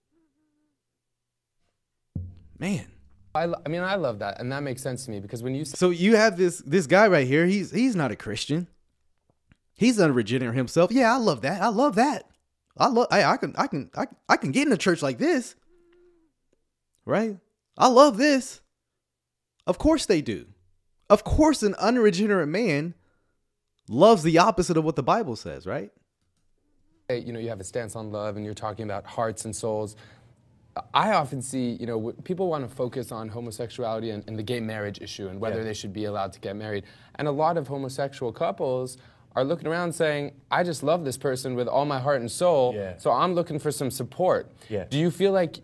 Man. I, I mean, I love that, and that makes sense to me because when you So you have this this guy right here. He's he's not a Christian. He's unregenerate himself. Yeah, I love that. I love that. I love. I, I can I can I, I can get in a church like this. Right? I love this. Of course they do. Of course, an unregenerate man loves the opposite of what the Bible says. Right? you know, you have a stance on love and you're talking about hearts and souls. I often see, you know, people want to focus on homosexuality and, and the gay marriage issue and whether Yeah. they should be allowed to get married. And a lot of homosexual couples are looking around saying, I just love this person with all my heart and soul, Yeah. so I'm looking for some support. Yeah. Do you feel like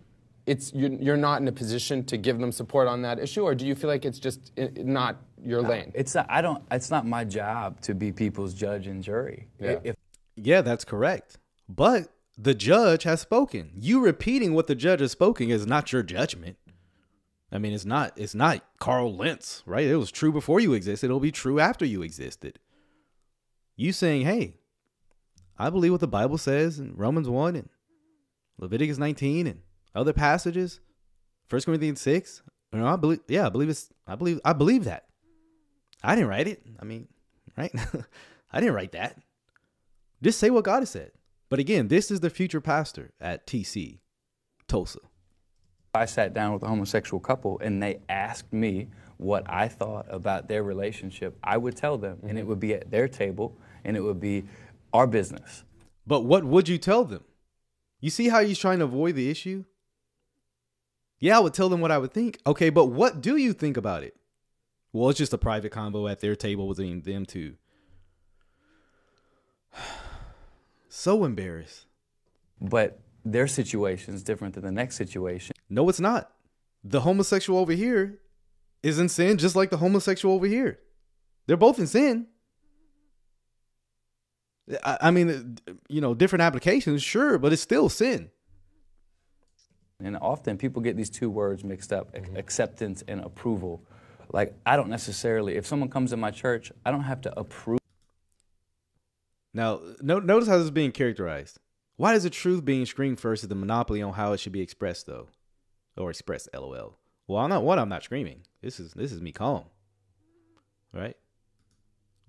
it's you're, you're not in a position to give them support on that issue, or do you feel like it's just not your lane? it's not i don't it's not my job to be people's judge and jury Yeah. if Yeah, that's correct. But the judge has spoken. You repeating what the judge has spoken is not your judgment. I mean, it's not it's not Carl Lentz, right? It was true before you existed. It'll be true after you existed. You saying, "Hey, I believe what the Bible says in Romans 1 and Leviticus 19 and other passages, 1 Corinthians 6. You know, I believe yeah, I believe it's I believe I believe that. I didn't write it. I mean, right? I didn't write that. Just say what God has said. But again, this is the future pastor at TC, Tulsa. I sat down with a homosexual couple and they asked me what I thought about their relationship, I would tell them, and it would be at their table and it would be our business. But what would you tell them? You see how he's trying to avoid the issue? Yeah, I would tell them what I would think. Okay, but what do you think about it? Well, it's just a private combo at their table between them two. So embarrassed. But their situation is different than the next situation. No, it's not. The homosexual over here is in sin just like the homosexual over here. They're both in sin. I, I mean, you know, different applications, sure, but it's still sin. And often people get these two words mixed up ac- acceptance and approval. Like, I don't necessarily, if someone comes in my church, I don't have to approve. Now, no, notice how this is being characterized. Why is the truth being screamed first is the monopoly on how it should be expressed, though, or expressed? LOL. Well, I'm not one. I'm not screaming. This is this is me calm, right?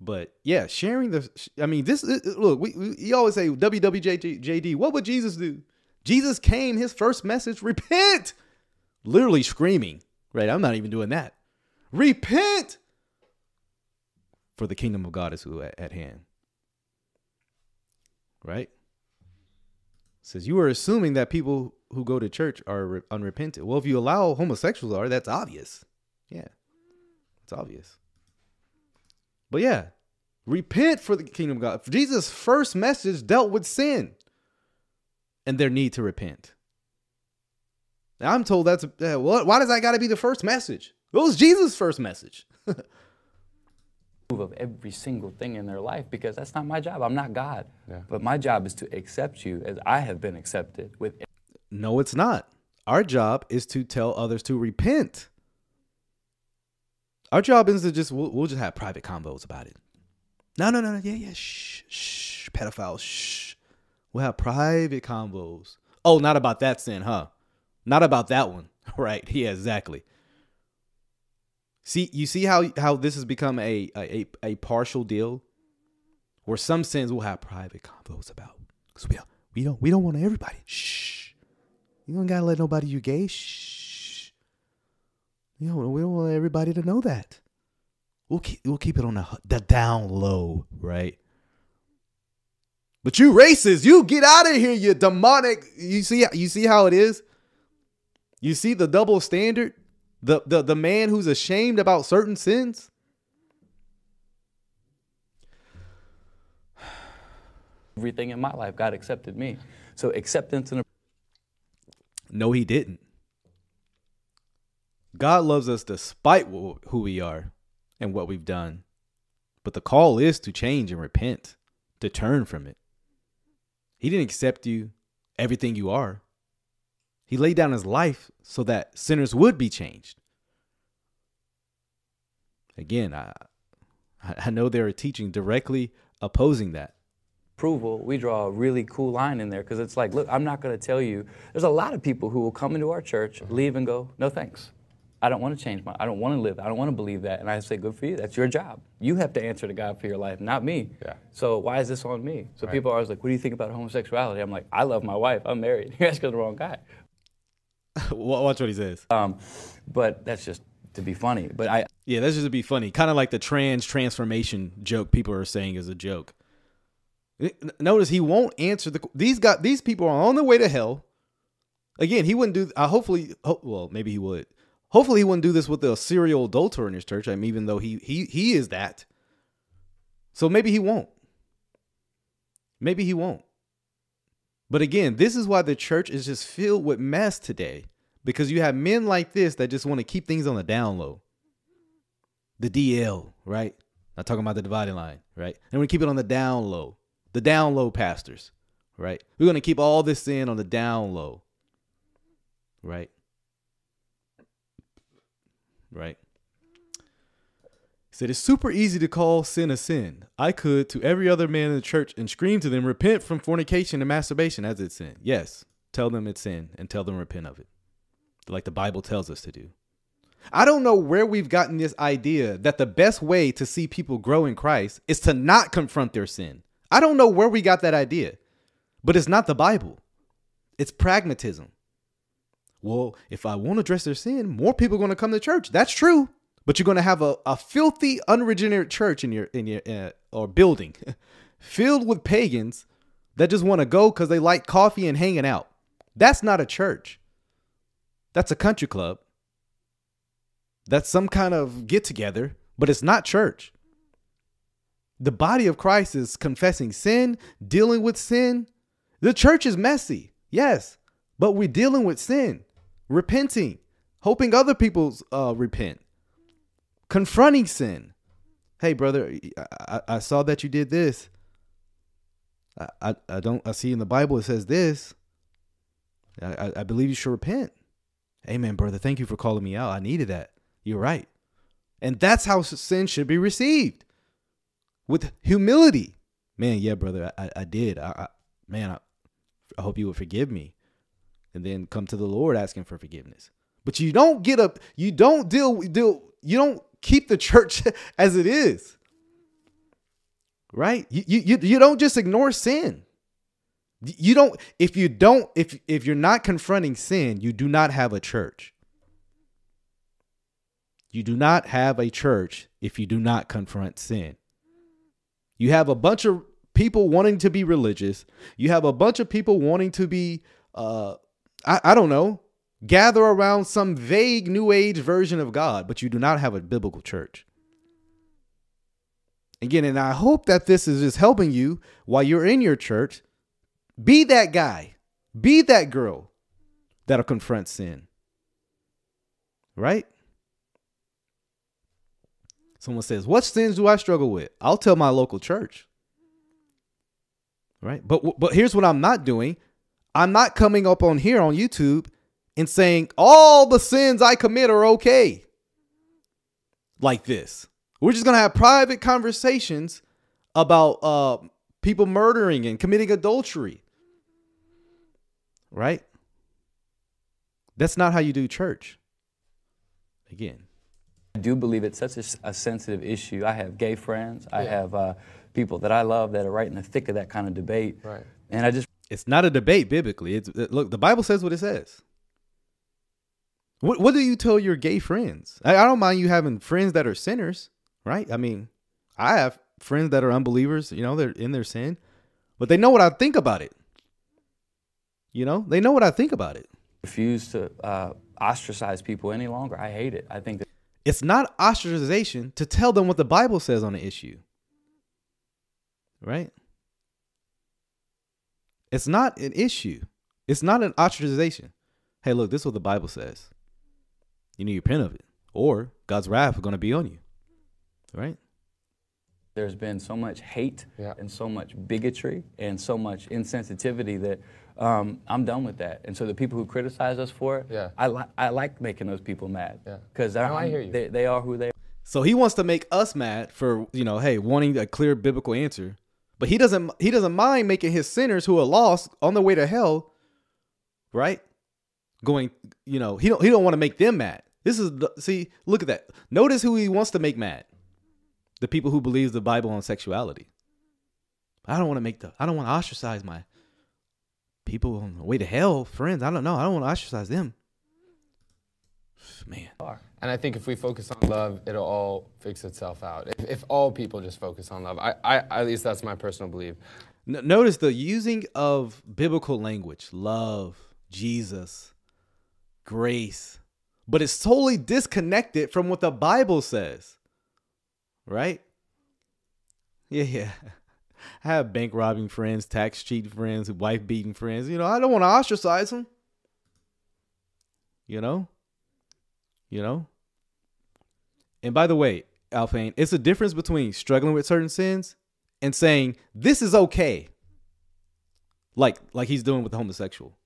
But yeah, sharing the. I mean, this look. We, we you always say WWJD. What would Jesus do? Jesus came. His first message: repent. Literally screaming. Right. I'm not even doing that. Repent. For the kingdom of God is at hand. Right. Says you are assuming that people who go to church are re- unrepentant. Well, if you allow homosexuals are, that's obvious. Yeah, it's obvious. But yeah, repent for the kingdom of God. Jesus' first message dealt with sin and their need to repent. Now, I'm told that's uh, what. Why does that got to be the first message? It was Jesus' first message. of every single thing in their life because that's not my job. I'm not God. Yeah. But my job is to accept you as I have been accepted with No, it's not. Our job is to tell others to repent. Our job is to just we'll, we'll just have private combos about it. No, no, no, no. Yeah, yeah. Shh, shh. Pedophile. Shh. We'll have private combos. Oh, not about that sin, huh? Not about that one. Right. Yeah, exactly. See, you see how how this has become a a, a partial deal, where some sins we'll have private combos about because we don't we don't we don't want everybody. Shh. You don't gotta let nobody you gay. Shh. You know we don't want everybody to know that. We'll keep we'll keep it on the the down low, right? But you racist, you get out of here, you demonic. You see you see how it is. You see the double standard, the the the man who's ashamed about certain sins. everything in my life. God accepted me. So acceptance and No, he didn't. God loves us despite who we are and what we've done. But the call is to change and repent, to turn from it. He didn't accept you, everything you are. He laid down his life so that sinners would be changed. Again, I I know they're teaching directly opposing that. approval, we draw a really cool line in there because it's like, look, I'm not going to tell you. There's a lot of people who will come into our church, mm-hmm. leave, and go, no thanks. I don't want to change my. I don't want to live. I don't want to believe that. And I say, good for you. That's your job. You have to answer to God for your life, not me. Yeah. So why is this on me? So people are always like, what do you think about homosexuality? I'm like, I love my wife. I'm married. You're asking the wrong guy. Watch what he says. Um, but that's just to be funny. But I, Yeah, that's just to be funny. Kind of like the trans transformation joke people are saying is a joke. Notice he won't answer the. These got these people are on their way to hell. Again, he wouldn't do. Uh, hopefully, ho- well, maybe he would. Hopefully, he wouldn't do this with a serial adulterer in his church. I mean, even though he he he is that. So maybe he won't. Maybe he won't. But again, this is why the church is just filled with mess today. Because you have men like this that just want to keep things on the down low. The DL, right? Not talking about the dividing line, right? And we keep it on the down low. The down low pastors, right? We're going to keep all this in on the down low, right? Right? Said, It's super easy to call sin a sin. I could to every other man in the church and scream to them, repent from fornication and masturbation as it's sin. Yes, tell them it's sin and tell them repent of it. Like the Bible tells us to do. I don't know where we've gotten this idea that the best way to see people grow in Christ is to not confront their sin. I don't know where we got that idea, but it's not the Bible. It's pragmatism. Well, if I won't address their sin, more people are going to come to church. That's true, but you're going to have a, a filthy, unregenerate church in your in your uh, or building filled with pagans that just want to go because they like coffee and hanging out. That's not a church. That's a country club. That's some kind of get together, but it's not church. The body of Christ is confessing sin, dealing with sin. The church is messy, yes, but we're dealing with sin, repenting, hoping other people uh, repent, confronting sin. Hey, brother, I, I, saw that you did this. I, I, I don't. I see in the Bible it says this. I, I- I believe you should repent. Amen, brother. Thank you for calling me out. I needed that. You're right. And that's how sin should be received with humility. Man, yeah, brother, I, I did. I, I man, I, I hope you would forgive me. And then come to the Lord asking for forgiveness. But you don't get up, you don't deal, deal, you don't keep the church as it is. Right? You, you, you, don't just ignore sin. You don't if you don't if if you're not confronting sin, you do not have a church. You do not have a church if you do not confront sin. You have a bunch of people wanting to be religious. You have a bunch of people wanting to be uh I, I don't know, gather around some vague new age version of God, but you do not have a biblical church. Again, and I hope that this is just helping you while you're in your church. Be that guy, be that girl that'll confront sin. Right? Someone says, "What sins do I struggle with?" I'll tell my local church. Right? But but here's what I'm not doing. I'm not coming up on here on YouTube and saying all the sins I commit are okay. Like this. We're just going to have private conversations about uh people murdering and committing adultery. Right? That's not how you do church. Again, I do believe it's such a, a sensitive issue. I have gay friends. I have uh, people that I love that are right in the thick of that kind of debate. Right. And I just it's not a debate biblically. It's it- look, the Bible says what it says. What what do you tell your gay friends? I, I don't mind you having friends that are sinners, right? I mean, I have friends that are unbelievers, you know, they're in their sin, but they know what I think about it. You know, they know what I think about it. refuse to uh, ostracize people any longer. I hate it. I think that It's not ostracization to tell them what the Bible says on the issue. Right? It's not an issue. It's not an ostracization. Hey, look, this is what the Bible says. You need to repent of it, or God's wrath is going to be on you. Right? there's been so much hate Yeah. and so much bigotry and so much insensitivity that um, I'm done with that. And so the people who criticize us for it, Yeah. I, li- I like making those people mad. Yeah. Because No, I hear you. They, they are who they are. So he wants to make us mad for you know, hey, wanting a clear biblical answer, but he doesn't. He doesn't mind making his sinners who are lost on their way to hell, right? Going, you know, he don't. He don't want to make them mad. This is the, see. Look at that. Notice who he wants to make mad. The people who believe the Bible on sexuality. I don't want to make the. I don't want to ostracize my people on the way to hell, friends. I don't know. I don't want to ostracize them. Man. And I think if we focus on love, it'll all fix itself out. If, if all people just focus on love, I, I, at least that's my personal belief. Notice the using of biblical language love jesus grace but it's totally disconnected from what the bible says right? Yeah yeah. I have bank robbing friends tax cheating friends wife beating friends. You know i don't want to ostracize them you know? You know? And by the way alphane it's a difference between struggling with certain sins and saying this is okay. Like like he's doing with the homosexual.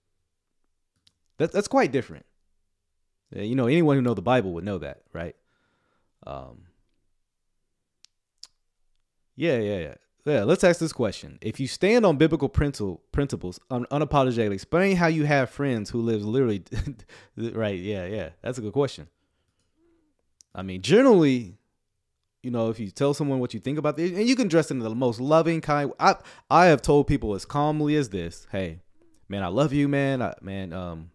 That, that's quite different you know anyone who know the bible would know that right? Um yeah yeah yeah. Yeah let's ask this question. If you stand on biblical principle, principles un- unapologetically explain how you have friends who live literally right yeah yeah that's a good question. I mean generally you know, if you tell someone what you think about this, and you can dress in the most loving kind. I I have told people as calmly as this, hey, man, I love you, man, I, man, um,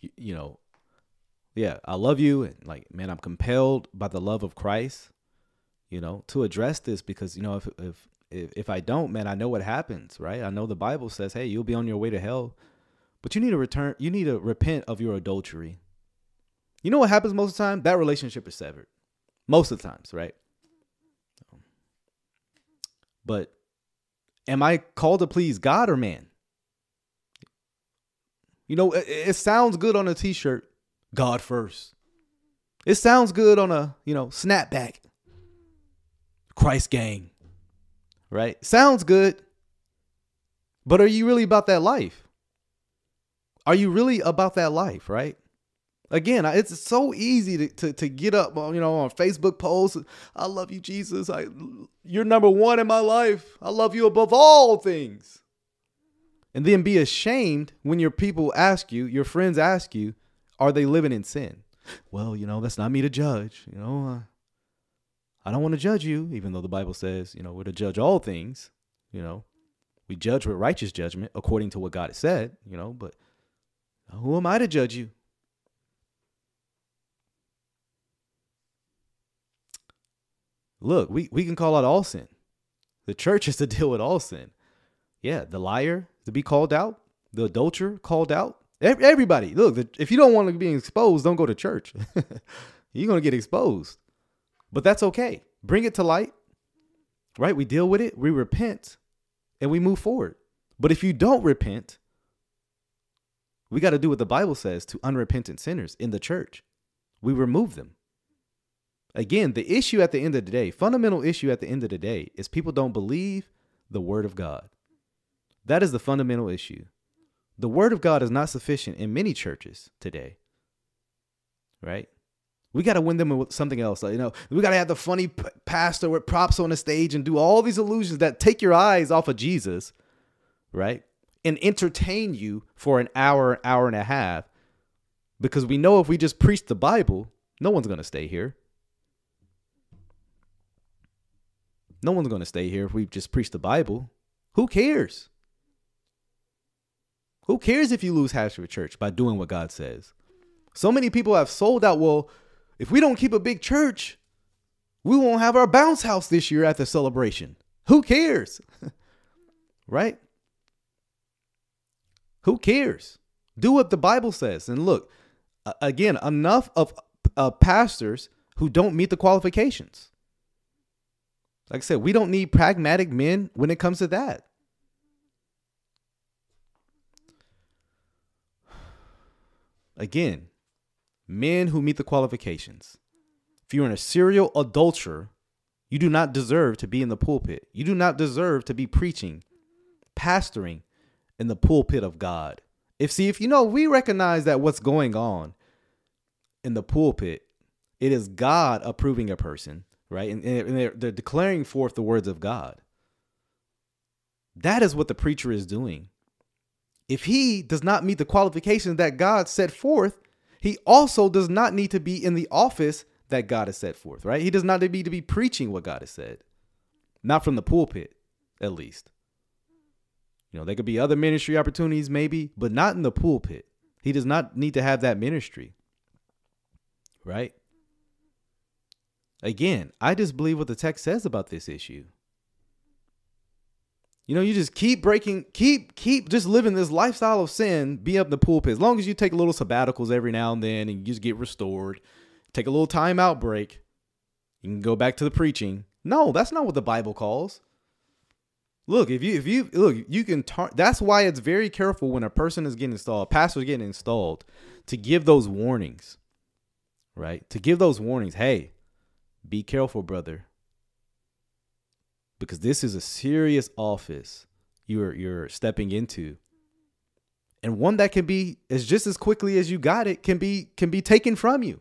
you, you know, yeah, I love you, and like, man, I'm compelled by the love of Christ, you know, to address this because you know, if if if, if I don't, man, I know what happens, right? I know the Bible says, hey, you'll be on your way to hell, but you need to return, you need to repent of your adultery. You know what happens most of the time? That relationship is severed most of the times, right? But am I called to please God or man? You know, it, it sounds good on a t-shirt, God first. It sounds good on a, you know, snapback. Christ gang. Right? Sounds good. But are you really about that life? Are you really about that life, right? Again, it's so easy to, to, to get up, on, you know, on Facebook posts. I love you, Jesus. I, you're number one in my life. I love you above all things. And then be ashamed when your people ask you, your friends ask you, are they living in sin? Well, you know, that's not me to judge. You know, uh, I don't want to judge you, even though the Bible says, you know, we're to judge all things. You know, we judge with righteous judgment according to what God has said. You know, but who am I to judge you? Look, we, we can call out all sin. The church is to deal with all sin. Yeah, the liar to be called out, the adulterer called out. Ev- Everybody, look, if you don't want to be exposed, don't go to church. You're going to get exposed. But that's okay. Bring it to light, right? We deal with it, we repent, and we move forward. But if you don't repent, we got to do what the Bible says to unrepentant sinners in the church. We remove them. Again, the issue at the end of the day, fundamental issue at the end of the day, is people don't believe the word of God. That is the fundamental issue. The word of God is not sufficient in many churches today. Right? We got to win them with something else. You know, we got to have the funny p- pastor with props on the stage and do all these illusions that take your eyes off of Jesus, right? And entertain you for an hour, hour and a half. Because we know if we just preach the Bible, no one's going to stay here. No one's going to stay here if we just preach the Bible. Who cares? Who cares if you lose half your church by doing what God says? So many people have sold out. Well, if we don't keep a big church, we won't have our bounce house this year at the celebration. Who cares? right? Who cares? Do what the Bible says. And look, again, enough of uh, pastors who don't meet the qualifications. Like I said, we don't need pragmatic men when it comes to that. Again, men who meet the qualifications. If you're in a serial adulterer, you do not deserve to be in the pulpit. You do not deserve to be preaching, pastoring in the pulpit of God. If see, if you know, we recognize that what's going on in the pulpit, it is God approving a person, right? And, and they're, they're declaring forth the words of God. That is what the preacher is doing. If he does not meet the qualifications that God set forth, he also does not need to be in the office that God has set forth, right? He does not need to be preaching what God has said. Not from the pulpit, at least. You know, there could be other ministry opportunities, maybe, but not in the pulpit. He does not need to have that ministry, right? Again, I just believe what the text says about this issue. You know, you just keep breaking, keep, keep just living this lifestyle of sin, be up in the pulpit. As long as you take little sabbaticals every now and then and you just get restored, take a little timeout break, you can go back to the preaching. No, that's not what the Bible calls. Look, if you if you look, you can tar- that's why it's very careful when a person is getting installed, pastor's getting installed, to give those warnings. Right? To give those warnings. Hey, be careful, brother because this is a serious office you're you're stepping into. And one that can be as just as quickly as you got it can be can be taken from you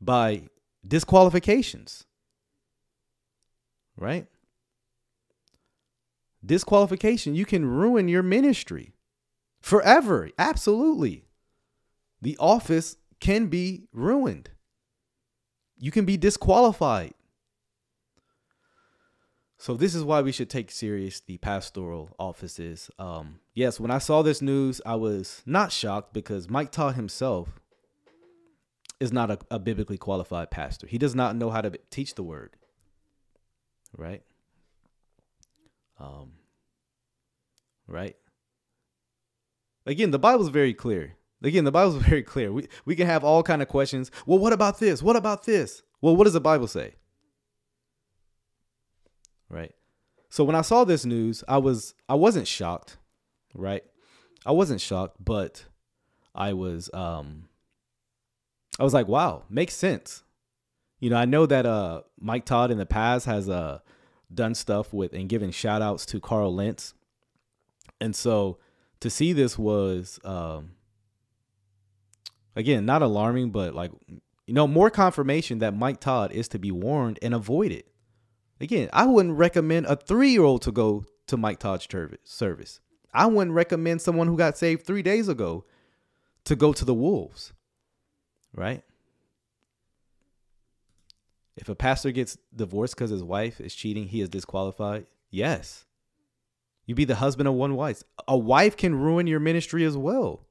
by disqualifications right? Disqualification you can ruin your ministry forever absolutely. The office can be ruined. You can be disqualified so this is why we should take serious the pastoral offices. Um, yes, when I saw this news, I was not shocked because Mike Todd himself is not a, a biblically qualified pastor. He does not know how to teach the word. Right? Um, right? Again, the Bible's very clear. Again, the Bible's very clear. We we can have all kind of questions. Well, what about this? What about this? Well, what does the Bible say? Right? So when I saw this news, I was I wasn't shocked, right? I wasn't shocked, but I was um I was like, wow, makes sense. You know, I know that uh Mike Todd in the past has uh done stuff with and given shout outs to Carl Lentz. And so to see this was um again not alarming, but like you know, more confirmation that Mike Todd is to be warned and avoided. Again, I wouldn't recommend a three year old to go to Mike Todd's service. I wouldn't recommend someone who got saved three days ago to go to the Wolves, right? If a pastor gets divorced because his wife is cheating, he is disqualified. Yes. You be the husband of one wife. A wife can ruin your ministry as well.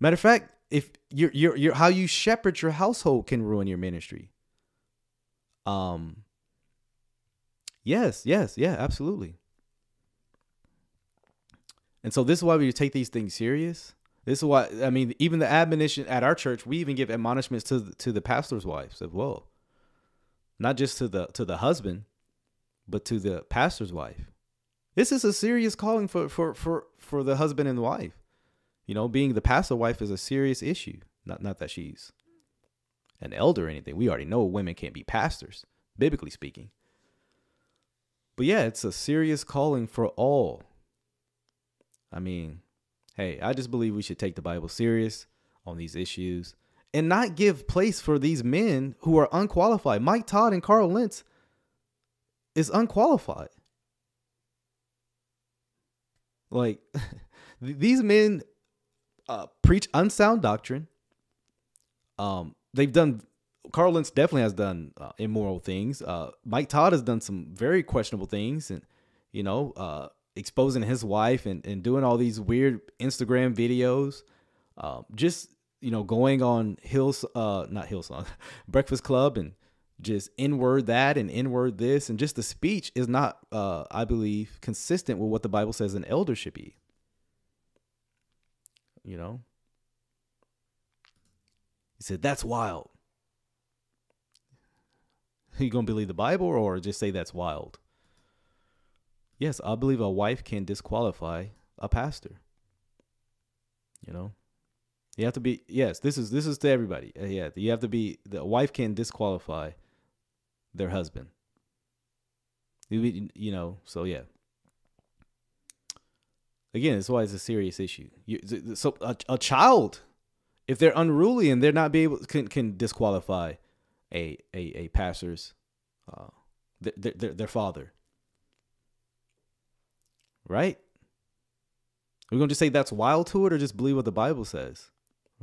Matter of fact, if you're, you're, you're how you shepherd your household can ruin your ministry. Um, Yes, yes, yeah, absolutely. And so this is why we take these things serious. This is why I mean, even the admonition at our church, we even give admonishments to the, to the pastor's wives as well, not just to the to the husband, but to the pastor's wife. This is a serious calling for for for for the husband and the wife. You know, being the pastor wife is a serious issue. Not not that she's an elder or anything. We already know women can't be pastors, biblically speaking. But yeah, it's a serious calling for all. I mean, hey, I just believe we should take the Bible serious on these issues and not give place for these men who are unqualified. Mike Todd and Carl Lentz is unqualified. Like these men uh, preach unsound doctrine. Um, they've done. Carl Lentz definitely has done uh, immoral things. Uh, Mike Todd has done some very questionable things, and you know, uh, exposing his wife and, and doing all these weird Instagram videos. Um, just you know, going on Hills, uh, not Hillsong, Breakfast Club, and just inward that and inward this, and just the speech is not, uh, I believe, consistent with what the Bible says an elder should be. You know, he said that's wild. Are you gonna believe the Bible or just say that's wild? Yes, I believe a wife can disqualify a pastor. You know, you have to be yes. This is this is to everybody. Uh, yeah, you have to be the wife can disqualify their husband. You, you know, so yeah. Again, that's why it's a serious issue. You, so a, a child, if they're unruly and they're not be able can can disqualify a a a pastor's uh, their, their, their father. Right? Are we going to just say that's wild to it or just believe what the Bible says?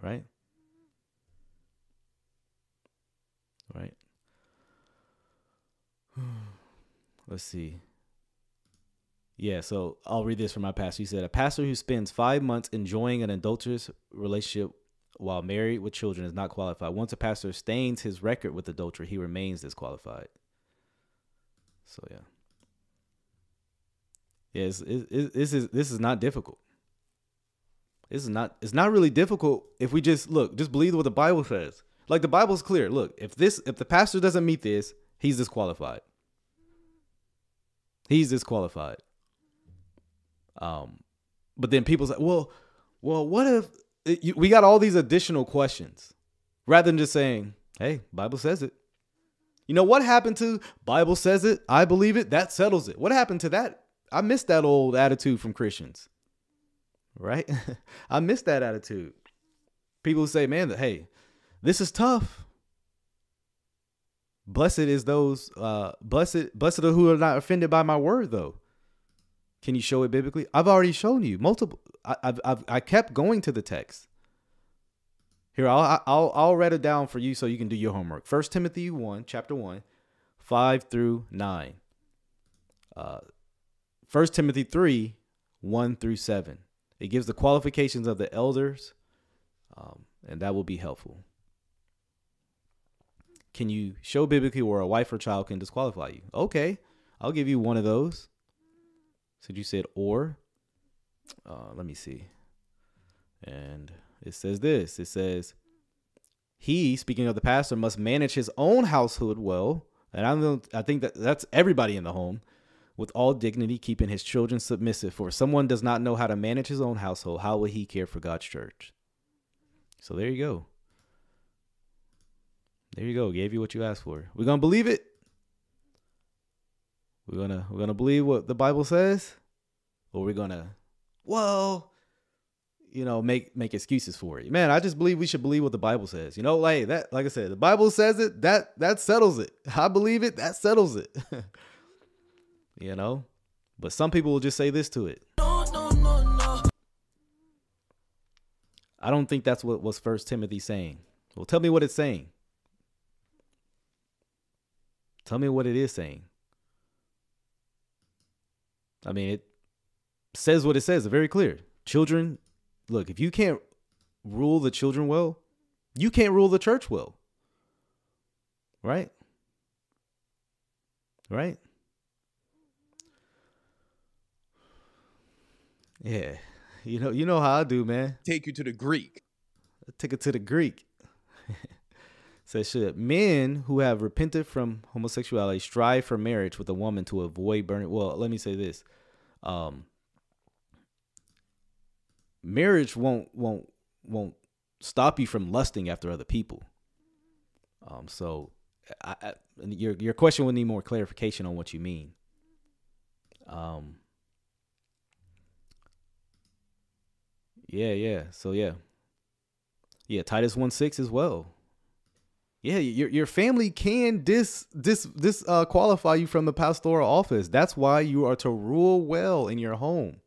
Right? Right? Let's see. Yeah, so I'll read this from my pastor. He said, A pastor who spends five months enjoying an adulterous relationship while married with children is not qualified. Once a pastor stains his record with adultery, he remains disqualified. So, yeah. Yes, yeah, this is this is not difficult. This is not it's not really difficult if we just look, just believe what the Bible says. Like the Bible's clear. Look, if this if the pastor doesn't meet this, he's disqualified. He's disqualified. Um, but then people say, well, well, what if you, we got all these additional questions rather than just saying, hey, Bible says it. You know what happened to Bible says it, I believe it, that settles it. What happened to that? I missed that old attitude from Christians. Right? I missed that attitude. People say, man, hey, this is tough. Blessed is those uh blessed blessed are who are not offended by my word though. Can you show it biblically? I've already shown you multiple. I, I've, I've I kept going to the text. Here, I'll I'll I'll write it down for you so you can do your homework. First Timothy one, chapter one, five through nine. Uh, First Timothy three, one through seven. It gives the qualifications of the elders, um, and that will be helpful. Can you show biblically where a wife or child can disqualify you? Okay, I'll give you one of those. So you said or. Uh, let me see. And it says this. It says, he, speaking of the pastor, must manage his own household well. And I don't. I think that that's everybody in the home, with all dignity, keeping his children submissive. For someone does not know how to manage his own household, how will he care for God's church? So there you go. There you go. Gave you what you asked for. We're gonna believe it. We're gonna we're gonna believe what the Bible says, or we're gonna, well, you know, make make excuses for it. Man, I just believe we should believe what the Bible says. You know, like that, like I said, the Bible says it. That that settles it. I believe it. That settles it. you know, but some people will just say this to it. No, no, no, I don't think that's what was First Timothy saying. Well, tell me what it's saying. Tell me what it is saying. I mean, it says what it says. Very clear. Children, look, if you can't rule the children well, you can't rule the church well. Right? Right? Yeah. You know, you know how I do, man. Take you to the Greek. Take it to the Greek. says should men who have repented from homosexuality strive for marriage with a woman to avoid burning well let me say this um marriage won't won't won't stop you from lusting after other people Um, so, I, I, your your question would need more clarification on what you mean. Um. Yeah, yeah. So yeah, yeah. Titus one six as well. Yeah, your your family can dis dis dis uh, qualify you from the pastoral office. That's why you are to rule well in your home.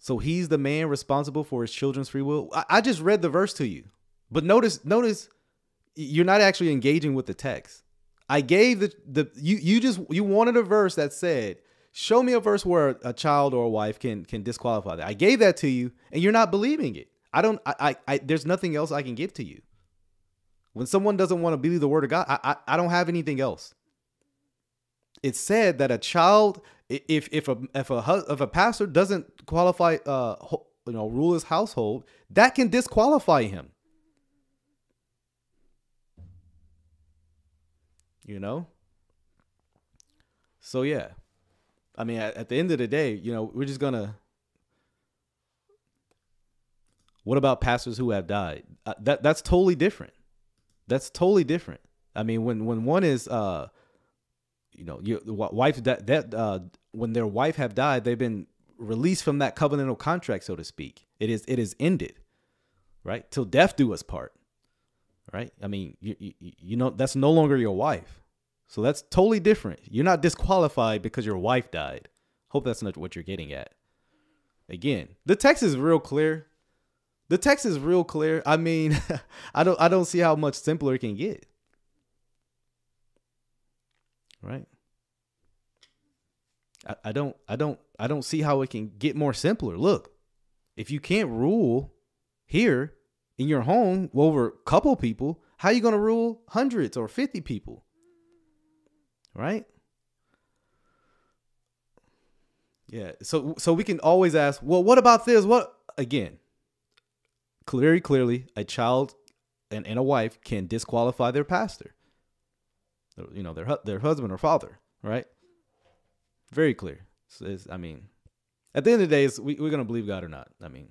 So he's the man responsible for his children's free will. I, I just read the verse to you, but notice notice you're not actually engaging with the text. I gave the the you you just you wanted a verse that said, "Show me a verse where a child or a wife can can disqualify that." I gave that to you, and you're not believing it. I don't. I, I, I there's nothing else I can give to you. When someone doesn't want to believe the word of God, I, I, I don't have anything else. It's said that a child, if if a if a if a pastor doesn't qualify, uh, you know, rule his household, that can disqualify him. You know. So yeah, I mean, at, at the end of the day, you know, we're just gonna what about pastors who have died? Uh, that that's totally different. That's totally different. I mean, when when one is, uh, you know, your wife that that uh, when their wife have died, they've been released from that covenantal contract, so to speak. It is it is ended, right? Till death do us part, right? I mean, you you, you know that's no longer your wife, so that's totally different. You're not disqualified because your wife died. Hope that's not what you're getting at. Again, the text is real clear the text is real clear. I mean, I don't I don't see how much simpler it can get. Right? I, I don't I don't I don't see how it can get more simpler. Look, if you can't rule here in your home over a couple people, how you to rule hundreds or 50 people? Right? Yeah. So so we can always ask, well, what about this? What again? Very clearly a child and, and a wife can disqualify their pastor. Uh, you know their their husband or father right? Very clear. So i mean at the end of the day we, we're to believe god or not. I mean